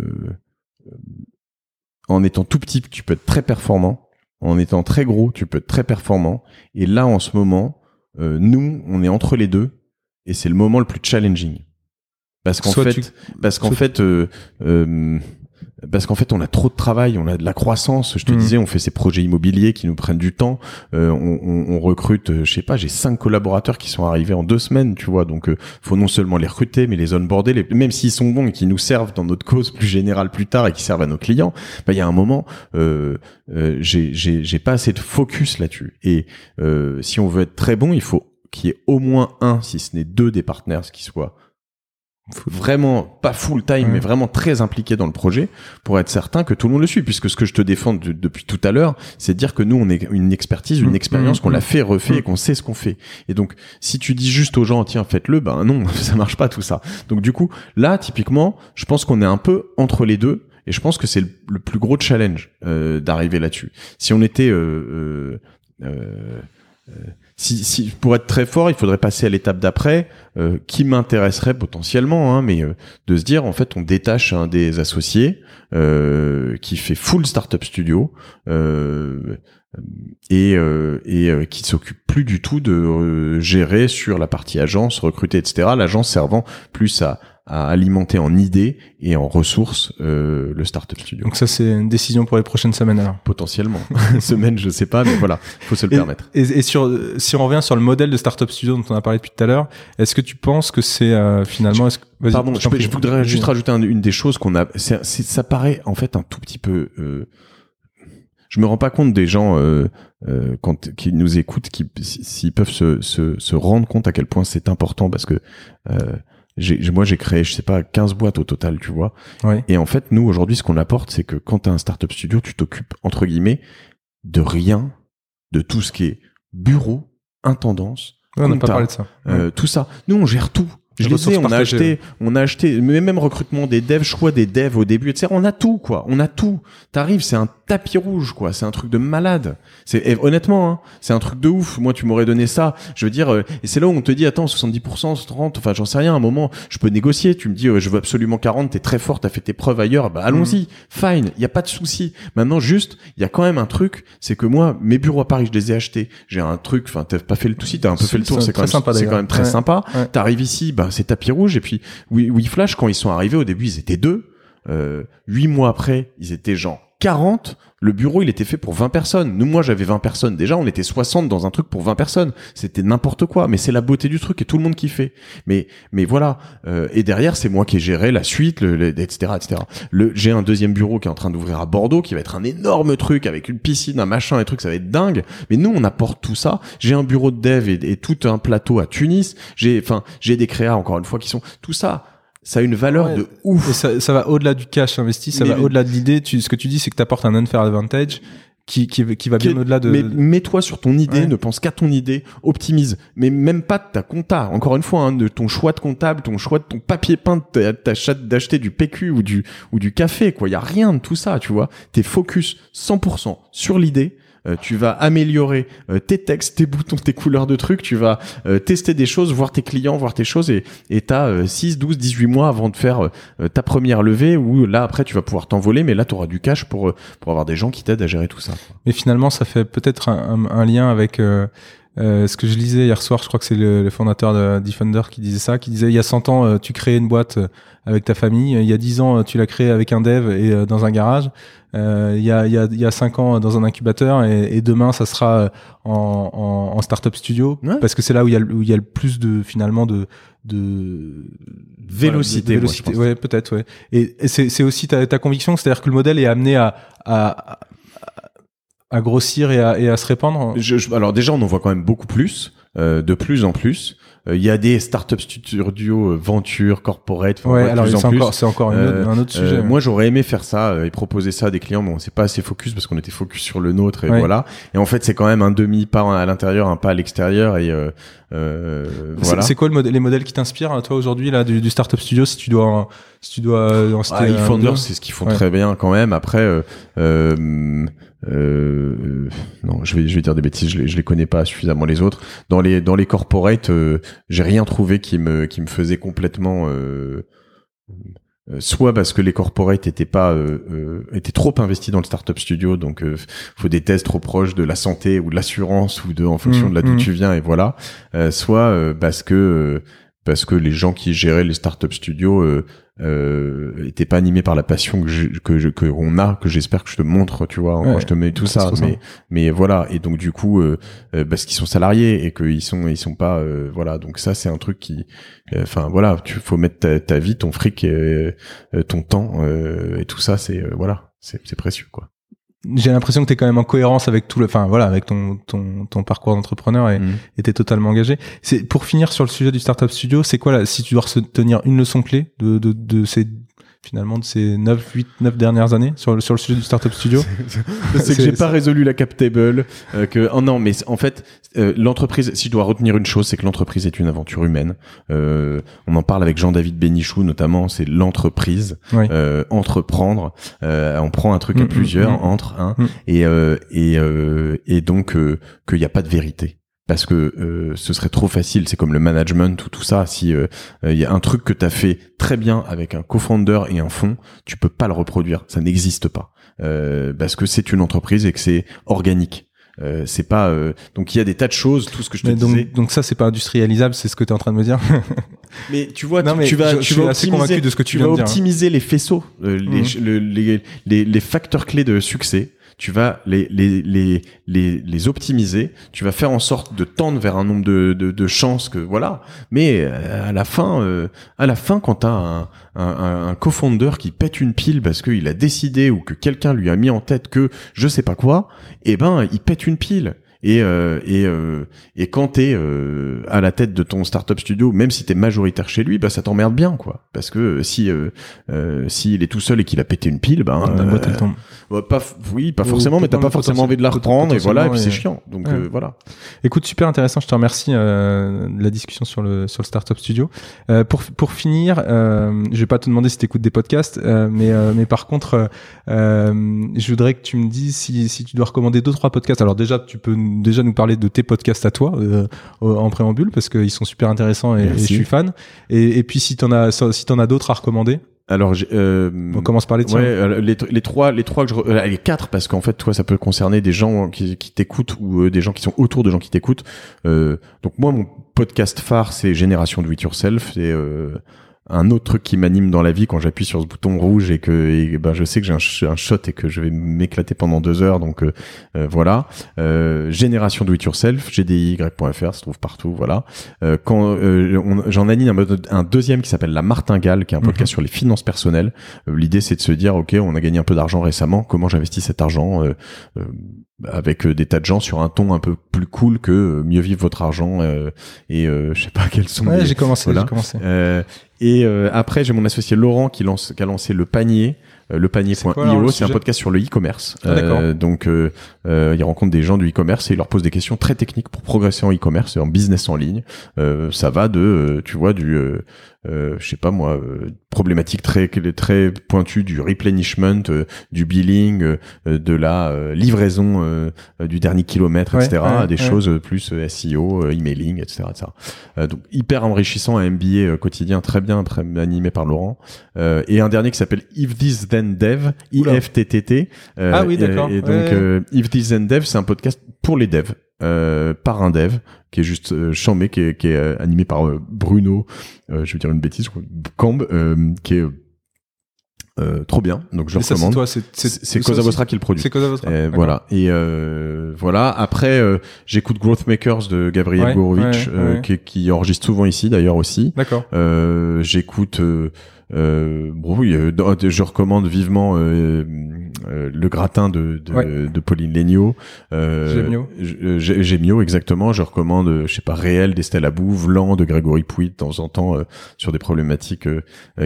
en étant tout petit, tu peux être très performant. En étant très gros, tu peux être très performant. Et là, en ce moment, euh, nous, on est entre les deux et c'est le moment le plus challenging. Parce qu'en fait, tu- parce qu'en fait, euh, euh, parce qu'en fait, on a trop de travail, on a de la croissance. Je te Mhm. disais, on fait ces projets immobiliers qui nous prennent du temps. Euh, on, on- on recrute, euh, je sais pas, j'ai cinq collaborateurs qui sont arrivés en deux semaines, tu vois. Donc, euh, faut non seulement les recruter, mais les onboarder, les, même s'ils sont bons et qui nous servent dans notre cause plus générale plus tard et qui servent à nos clients. Bah, il y a un moment, euh, euh, j'ai pas assez de focus là-dessus. Et euh, si on veut être très bon, il faut qu'il y ait au moins un, si ce n'est deux des partenaires qui soient vraiment pas full time Ouais. mais vraiment très impliqué dans le projet pour être certain que tout le monde le suit puisque ce que je te défends de- depuis tout à l'heure c'est de dire que nous on est une expertise une Mm, expérience mm, qu'on mm. l'a fait refait Mm. et qu'on sait ce qu'on fait et donc si tu dis juste aux gens tiens faites-le ben non ça marche pas tout ça donc du coup là typiquement je pense qu'on est un peu entre les deux et je pense que c'est le, le plus gros challenge euh, d'arriver là-dessus si on était euh, euh, euh, si, si pour être très fort, il faudrait passer à l'étape d'après, euh, qui m'intéresserait potentiellement, hein, mais euh, de se dire en fait on détache un des associés euh, qui fait full startup studio euh, et euh, et euh, qui s'occupe plus du tout de euh, gérer sur la partie agence, recruter, etc. L'agence servant plus à à alimenter en idées et en ressources euh, le startup studio. Donc ça, c'est une décision pour les prochaines semaines alors. Potentiellement. Semaine, je sais pas, mais voilà, faut se le Et- permettre. Et, et sur, si on revient sur le modèle de startup studio dont on a parlé depuis tout à l'heure, est-ce que tu penses que c'est euh, finalement, est-ce que, vas-y, Pardon, je je, peux- je voudrais juste rajouter un- une des choses qu'on a. c'est- c'est- ça paraît en fait un tout petit peu. Euh, je me rends pas compte des gens euh, euh, quand qui nous écoutent, qui s'ils peuvent se, se, se rendre compte à quel point c'est important parce que euh, moi j'ai créé, je sais pas, 15 boîtes au total, tu vois. Ouais. Et en fait, nous aujourd'hui, ce qu'on apporte, c'est que quand tu as un startup studio, tu t'occupes entre guillemets de rien, de tout ce qui est bureau, intendance, Ouais, on n'a pas compta, parlé de ça. euh, tout ça. Nous, on gère tout. Je les ai, on a acheté, on a acheté, mais même recrutement des devs, choix des devs au début, etc. On a tout, quoi. On a tout. T'arrives, c'est un tapis rouge, quoi. C'est un truc de malade. C'est honnêtement, hein, c'est un truc de ouf. Moi, tu m'aurais donné ça. Je veux dire, euh, et c'est là où on te dit, attends, 70%, 30, enfin, j'en sais rien. À un moment, je peux négocier. Tu me dis, euh, je veux absolument 40. T'es très fort. T'as fait tes preuves ailleurs. Bah, allons-y. Fine. Il y a pas de souci. Maintenant, juste, il y a quand même un truc, c'est que moi, mes bureaux à Paris, je les ai achetés. J'ai un truc. Enfin, t'as pas fait le tout si t'as un peu fait le tour. C'est quand même, c'est quand même très sympa. T'arrives ici, bah, c'est tapis rouge. Et puis, oui, Flash, quand ils sont arrivés au début, ils étaient deux. Euh, huit mois après, ils étaient genre 40, le bureau, il était fait pour 20 personnes. Nous, moi, j'avais 20 personnes. Déjà, on était 60 dans un truc pour 20 personnes. C'était n'importe quoi. Mais c'est la beauté du truc et tout le monde kiffait. Mais, mais voilà. Euh, et derrière, c'est moi qui ai géré la suite, le, etc., etc. Le, j'ai un deuxième bureau qui est en train d'ouvrir à Bordeaux, qui va être un énorme truc avec une piscine, un machin, et trucs. Ça va être dingue. Mais nous, on apporte tout ça. J'ai un bureau de dev et, et tout un plateau à Tunis. J'ai, enfin, j'ai des créas, encore une fois, qui sont, tout ça ça a une valeur de ouf. Et ça, ça va au-delà du cash investi, ça va au-delà de l'idée. Tu, ce que tu dis, c'est que tu apportes un unfair advantage qui, qui, qui va bien au-delà de. Mais mets-toi sur ton idée, ne pense qu'à ton idée, optimise. Mais même pas de ta compta. Encore une fois, hein, de ton choix de comptable, ton choix de ton papier peint, d'acheter du PQ ou du ou du café. Quoi, il y a rien de tout ça, tu vois. T'es focus 100% sur l'idée tu vas améliorer euh, tes textes, tes boutons, tes couleurs de trucs, tu vas euh, tester des choses, voir tes clients, voir tes choses. Et et t'as 6, 12, 18 mois avant de faire ta première levée où là après tu vas pouvoir t'envoler. Mais là tu auras du cash pour pour avoir des gens qui t'aident à gérer tout ça. Mais finalement ça fait peut-être un, lien avec euh, ce que je lisais hier soir, je crois que c'est le, le, fondateur de Defender qui disait ça, qui disait il y a 100 ans, euh, tu créais une boîte euh, avec ta famille, il y a 10 ans, tu l'as créée avec un dev et dans un garage, il, y a, il, y a, il y a 5 ans dans un incubateur et, et demain, ça sera en, en, en startup studio, parce que c'est là où il, y a, où il y a le plus de finalement de de vélocité, vélocité. ouais peut-être ouais. Et, et c'est aussi ta, ta conviction c'est à dire que le modèle est amené à, à, à grossir et à, et à se répandre? Je, Alors déjà, on en voit quand même beaucoup plus, euh, de plus en plus. Euh, il y a des startup studios, euh, venture, corporate. Ouais, alors c'est encore, c'est encore un autre sujet. Moi, j'aurais aimé faire ça et proposer ça à des clients, mais on s'est pas assez focus parce qu'on était focus sur le nôtre et voilà. Et en fait, c'est quand même un demi pas à l'intérieur, un pas à l'extérieur et euh, voilà. C'est quoi le les modèles qui t'inspirent toi aujourd'hui là du, du, startup studio si tu dois si tu dois ah, e c'est ce qu'ils font très bien quand même. Après, euh, euh, euh, non, je vais je vais dire des bêtises. Je les, je les connais pas suffisamment les autres. Dans les dans les corporates, euh, j'ai rien trouvé qui me qui me faisait complètement euh, euh, soit parce que les corporates étaient pas euh, euh, étaient trop investis dans le startup studio donc euh, faut des tests trop proches de la santé ou de l'assurance ou de en fonction mmh, de là d'où mmh. tu viens et voilà soit parce que parce que les gens qui géraient les startup studios euh, était pas animé par la passion que je, que je, que on a que j'espère que je te montre tu vois quand je te mets tout ça. mais mais voilà. Et donc du coup euh, euh, parce qu'ils sont salariés et qu'ils sont ils sont pas euh, voilà. Donc ça c'est un truc qui enfin voilà tu faut mettre ta, ta vie ton fric et, ton temps et tout ça c'est voilà c'est c'est précieux quoi j'ai l'impression que tu es quand même en cohérence avec tout le enfin voilà avec ton ton, ton parcours d'entrepreneur et mmh. tu totalement engagé. C'est pour finir sur le sujet du startup studio, c'est quoi là si tu dois retenir une leçon clé de de, de ces finalement de ces 9, 8, 9 dernières années sur le, sur le sujet du Startup Studio C'est que j'ai pas résolu la cap table. Euh, que, oh non, mais en fait, euh, l'entreprise, si je dois retenir une chose, c'est que l'entreprise est une aventure humaine. Euh, on en parle avec Jean-David Bénichou notamment, c'est l'entreprise, euh, entreprendre. Euh, on prend un truc à mm, mm, plusieurs, mm. entre, hein, et, et, et donc qu'il n'y a pas de vérité parce que euh, ce serait trop facile. C'est comme le management ou tout ça. Si euh, il y a un truc que tu as fait très bien avec un co-founder et un fonds, tu peux pas le reproduire. Ça n'existe pas euh, parce que c'est une entreprise et que c'est organique. Euh, c'est pas donc il y a des tas de choses tout ce que je te donc, disais donc ça c'est pas industrialisable c'est ce que tu es en train de me dire mais tu vois non, tu, tu, vas tu vas optimiser, de ce que tu, vas optimiser les faisceaux les, mhm. les, les, les facteurs clés de succès tu vas les, les, les, les, optimiser, tu vas faire en sorte de tendre vers un nombre de, de, chances que voilà. Mais euh, à la fin, euh, à la fin, quand t'as un, un, un qui pète une pile parce qu'il a décidé ou que quelqu'un lui a mis en tête que je sais pas quoi, eh ben il pète une pile. Et euh, et euh, et quand t'es euh, à la tête de ton startup studio, même si t'es majoritaire chez lui, bah ça t'emmerde bien quoi. Parce que si euh, euh, s'il est tout seul et qu'il a pété une pile, ben La boîte, elle euh, tombe. bah, pas oui pas forcément, mais t'as pas forcément envie de la reprendre et voilà et puis c'est chiant. Donc Ouais. euh, voilà. Écoute, super intéressant. Je te remercie euh, de la discussion sur le sur le startup studio. Euh, pour pour finir, euh, je vais pas te demander si tu écoutes des podcasts, euh, mais euh, mais par contre, je voudrais que tu me dises si si tu dois recommander deux trois podcasts. Alors déjà, tu peux nous- déjà nous parler de tes podcasts à toi euh, au- en préambule parce qu'ils sont super intéressants et, et je suis fan. Et, et puis si t'en as si t'en as d'autres à recommander, Alors euh, on commence par les tiens. Ouais, euh, les, les trois, les trois que je, euh, les quatre parce qu'en fait, toi, ça peut concerner des gens qui, qui t'écoutent ou euh, des gens qui sont autour de gens qui t'écoutent. Euh, donc moi, mon podcast phare, c'est Génération Do It Yourself. C'est euh, un autre truc qui m'anime dans la vie quand j'appuie sur ce bouton rouge et que et, ben je sais que j'ai un, sh- un shot et que je vais m'éclater pendant deux heures. Donc euh, euh, voilà. Euh, Génération Do It Yourself, gdiy.fr, se trouve partout. Voilà. Euh, quand euh, j'en anime un, un deuxième qui s'appelle La Martingale, qui est un podcast sur les finances personnelles. Euh, L'idée, c'est de se dire, ok, on a gagné un peu d'argent récemment. Comment j'investis cet argent euh, euh, avec des tas de gens sur un ton un peu plus cool que mieux vivre votre argent euh, et euh, je sais pas quels sont. Ouais, les- j'ai commencé, voilà. j'ai commencé. Et euh, après, j'ai mon associé Laurent qui lance, qui a lancé le panier. Euh, le C'est un podcast sur le e-commerce. Ah. Euh, donc, euh, euh, il rencontre des gens du e-commerce et il leur pose des questions très techniques pour progresser en e-commerce et en business en ligne. Euh, ça va de, tu vois, du, euh, je sais pas moi, euh, problématique très très pointue du replenishment, euh, du billing, euh, de la euh, livraison du dernier kilomètre, Ouais, etc. ouais, à des ouais. choses plus SEO, euh, emailing, etc. etc. Euh, donc hyper enrichissant, un MBA euh, quotidien très bien, très animé par Laurent. Euh, et un dernier qui s'appelle If This Then Dev. IFTTT. Euh, Ah oui, d'accord. Et, donc euh, If This Then Dev, c'est un podcast pour les devs. Euh, par un dev qui est juste euh, chambé, qui est, qui est euh, animé par euh, Bruno, euh, je vais dire une bêtise, je crois, Camb, euh, qui est trop bien. Donc je Et recommande. c'est Cosa Vostra qui le produit. C'est Cosa Vostra. D'accord. voilà et euh, voilà après euh, j'écoute Growth Makers de Gabriel Ouais, Gorovitch ouais, euh, ouais. Qui, qui enregistre souvent ici d'ailleurs aussi D'accord. euh, j'écoute euh, bon, oui, euh, je recommande vivement euh, euh, le gratin de, de, Ouais. de Pauline Legnaud. Euh, Gémio. Euh, Gémio, exactement. Je recommande, je sais pas, Réel d'Estelle Abouve, Lent de Grégory Pouy de temps en temps euh, sur des problématiques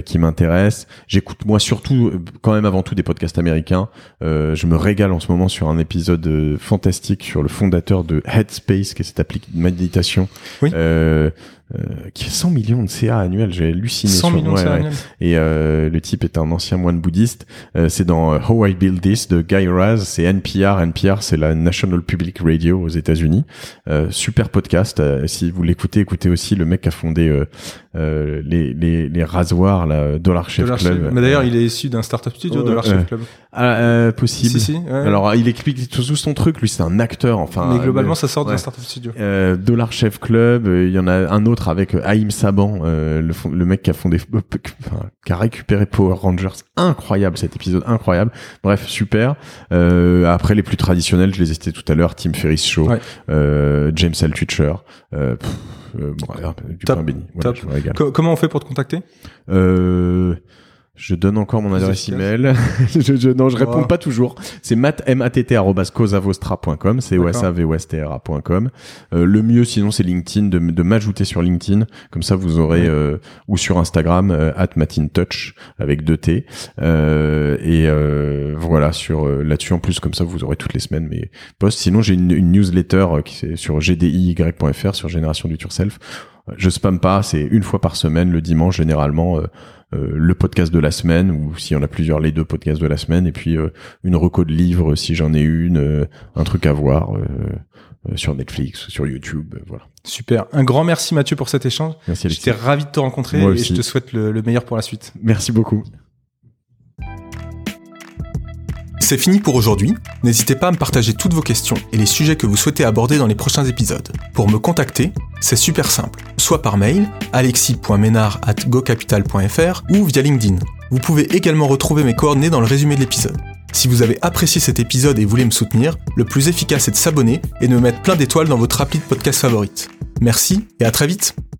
qui m'intéressent. J'écoute moi surtout, quand même avant tout, des podcasts américains. Euh, je me régale en ce moment sur un épisode fantastique sur le fondateur de Headspace, qui est cette appli de méditation, Oui. Euh, qui a 100 millions de CA annuels. J'ai halluciné. 100 sur- millions de ouais, CA ouais. annuels. Et euh, le type est un ancien moine bouddhiste. Euh, c'est dans euh, How I Build This de Guy Raz. C'est NPR. NPR, c'est la National Public Radio aux États-Unis. Euh, super podcast. Si vous l'écoutez, écoutez aussi le mec qui a fondé les, les, les rasoirs, la Dollar Chef Dollar Club. Chef. Mais d'ailleurs, il est issu d'un startup studio, Dollar. Chef Club. Ah, euh, possible. Si, si. ouais. Alors, il explique tout, son truc. Lui, c'est un acteur. Enfin, mais globalement, ça sort d'un startup studio. euh, Dollar Chef Club, il y en a un autre avec euh, Haïm Saban, euh, le, mec qui a fondé, enfin, qui a récupéré Power Rangers, incroyable cet épisode, incroyable. Bref, super. Euh, après les plus traditionnels, je les ai cités tout à l'heure, Tim Ferriss Show, Ouais. euh, James euh, pff, euh, bon, voilà, du Top, pain béni. Voilà, top. comment on fait pour te contacter? Euh, je donne encore mon adresse email. je, je, non, je réponds Oh. pas toujours. C'est cosavostra.com. C'est. O-S-A-V-O-S-T-R-A.com. Euh, le mieux, sinon, c'est LinkedIn, de, de m'ajouter sur LinkedIn. Comme ça, vous aurez, euh, ou sur Instagram, euh, at matintouch, avec deux T. Euh, et, euh, voilà, sur, euh, là-dessus, en plus, comme ça, vous aurez toutes les semaines mes posts. Sinon, j'ai une, une newsletter qui est sur gdiy.fr, sur Génération du Yourself. Je spamme pas, c'est une fois par semaine, le dimanche, généralement, le podcast de la semaine ou s'il y en a plusieurs les deux podcasts de la semaine et puis euh, une reco de livres si j'en ai une euh, un truc à voir euh, euh, sur Netflix sur YouTube euh, voilà Super. Un grand merci Mathieu pour cet échange. merci J'étais ravi de te rencontrer Moi et aussi. je te souhaite le, le meilleur pour la suite. merci beaucoup C'est fini pour aujourd'hui. N'hésitez pas à me partager toutes vos questions et les sujets que vous souhaitez aborder dans les prochains épisodes. Pour me contacter, c'est super simple. Soit par mail, alexis.ménard.gocapital.fr ou via LinkedIn. Vous pouvez également retrouver mes coordonnées dans le résumé de l'épisode. Si vous avez apprécié cet épisode et voulez me soutenir, le plus efficace est de s'abonner et de me mettre plein d'étoiles dans votre appli de podcast favorite. Merci et à très vite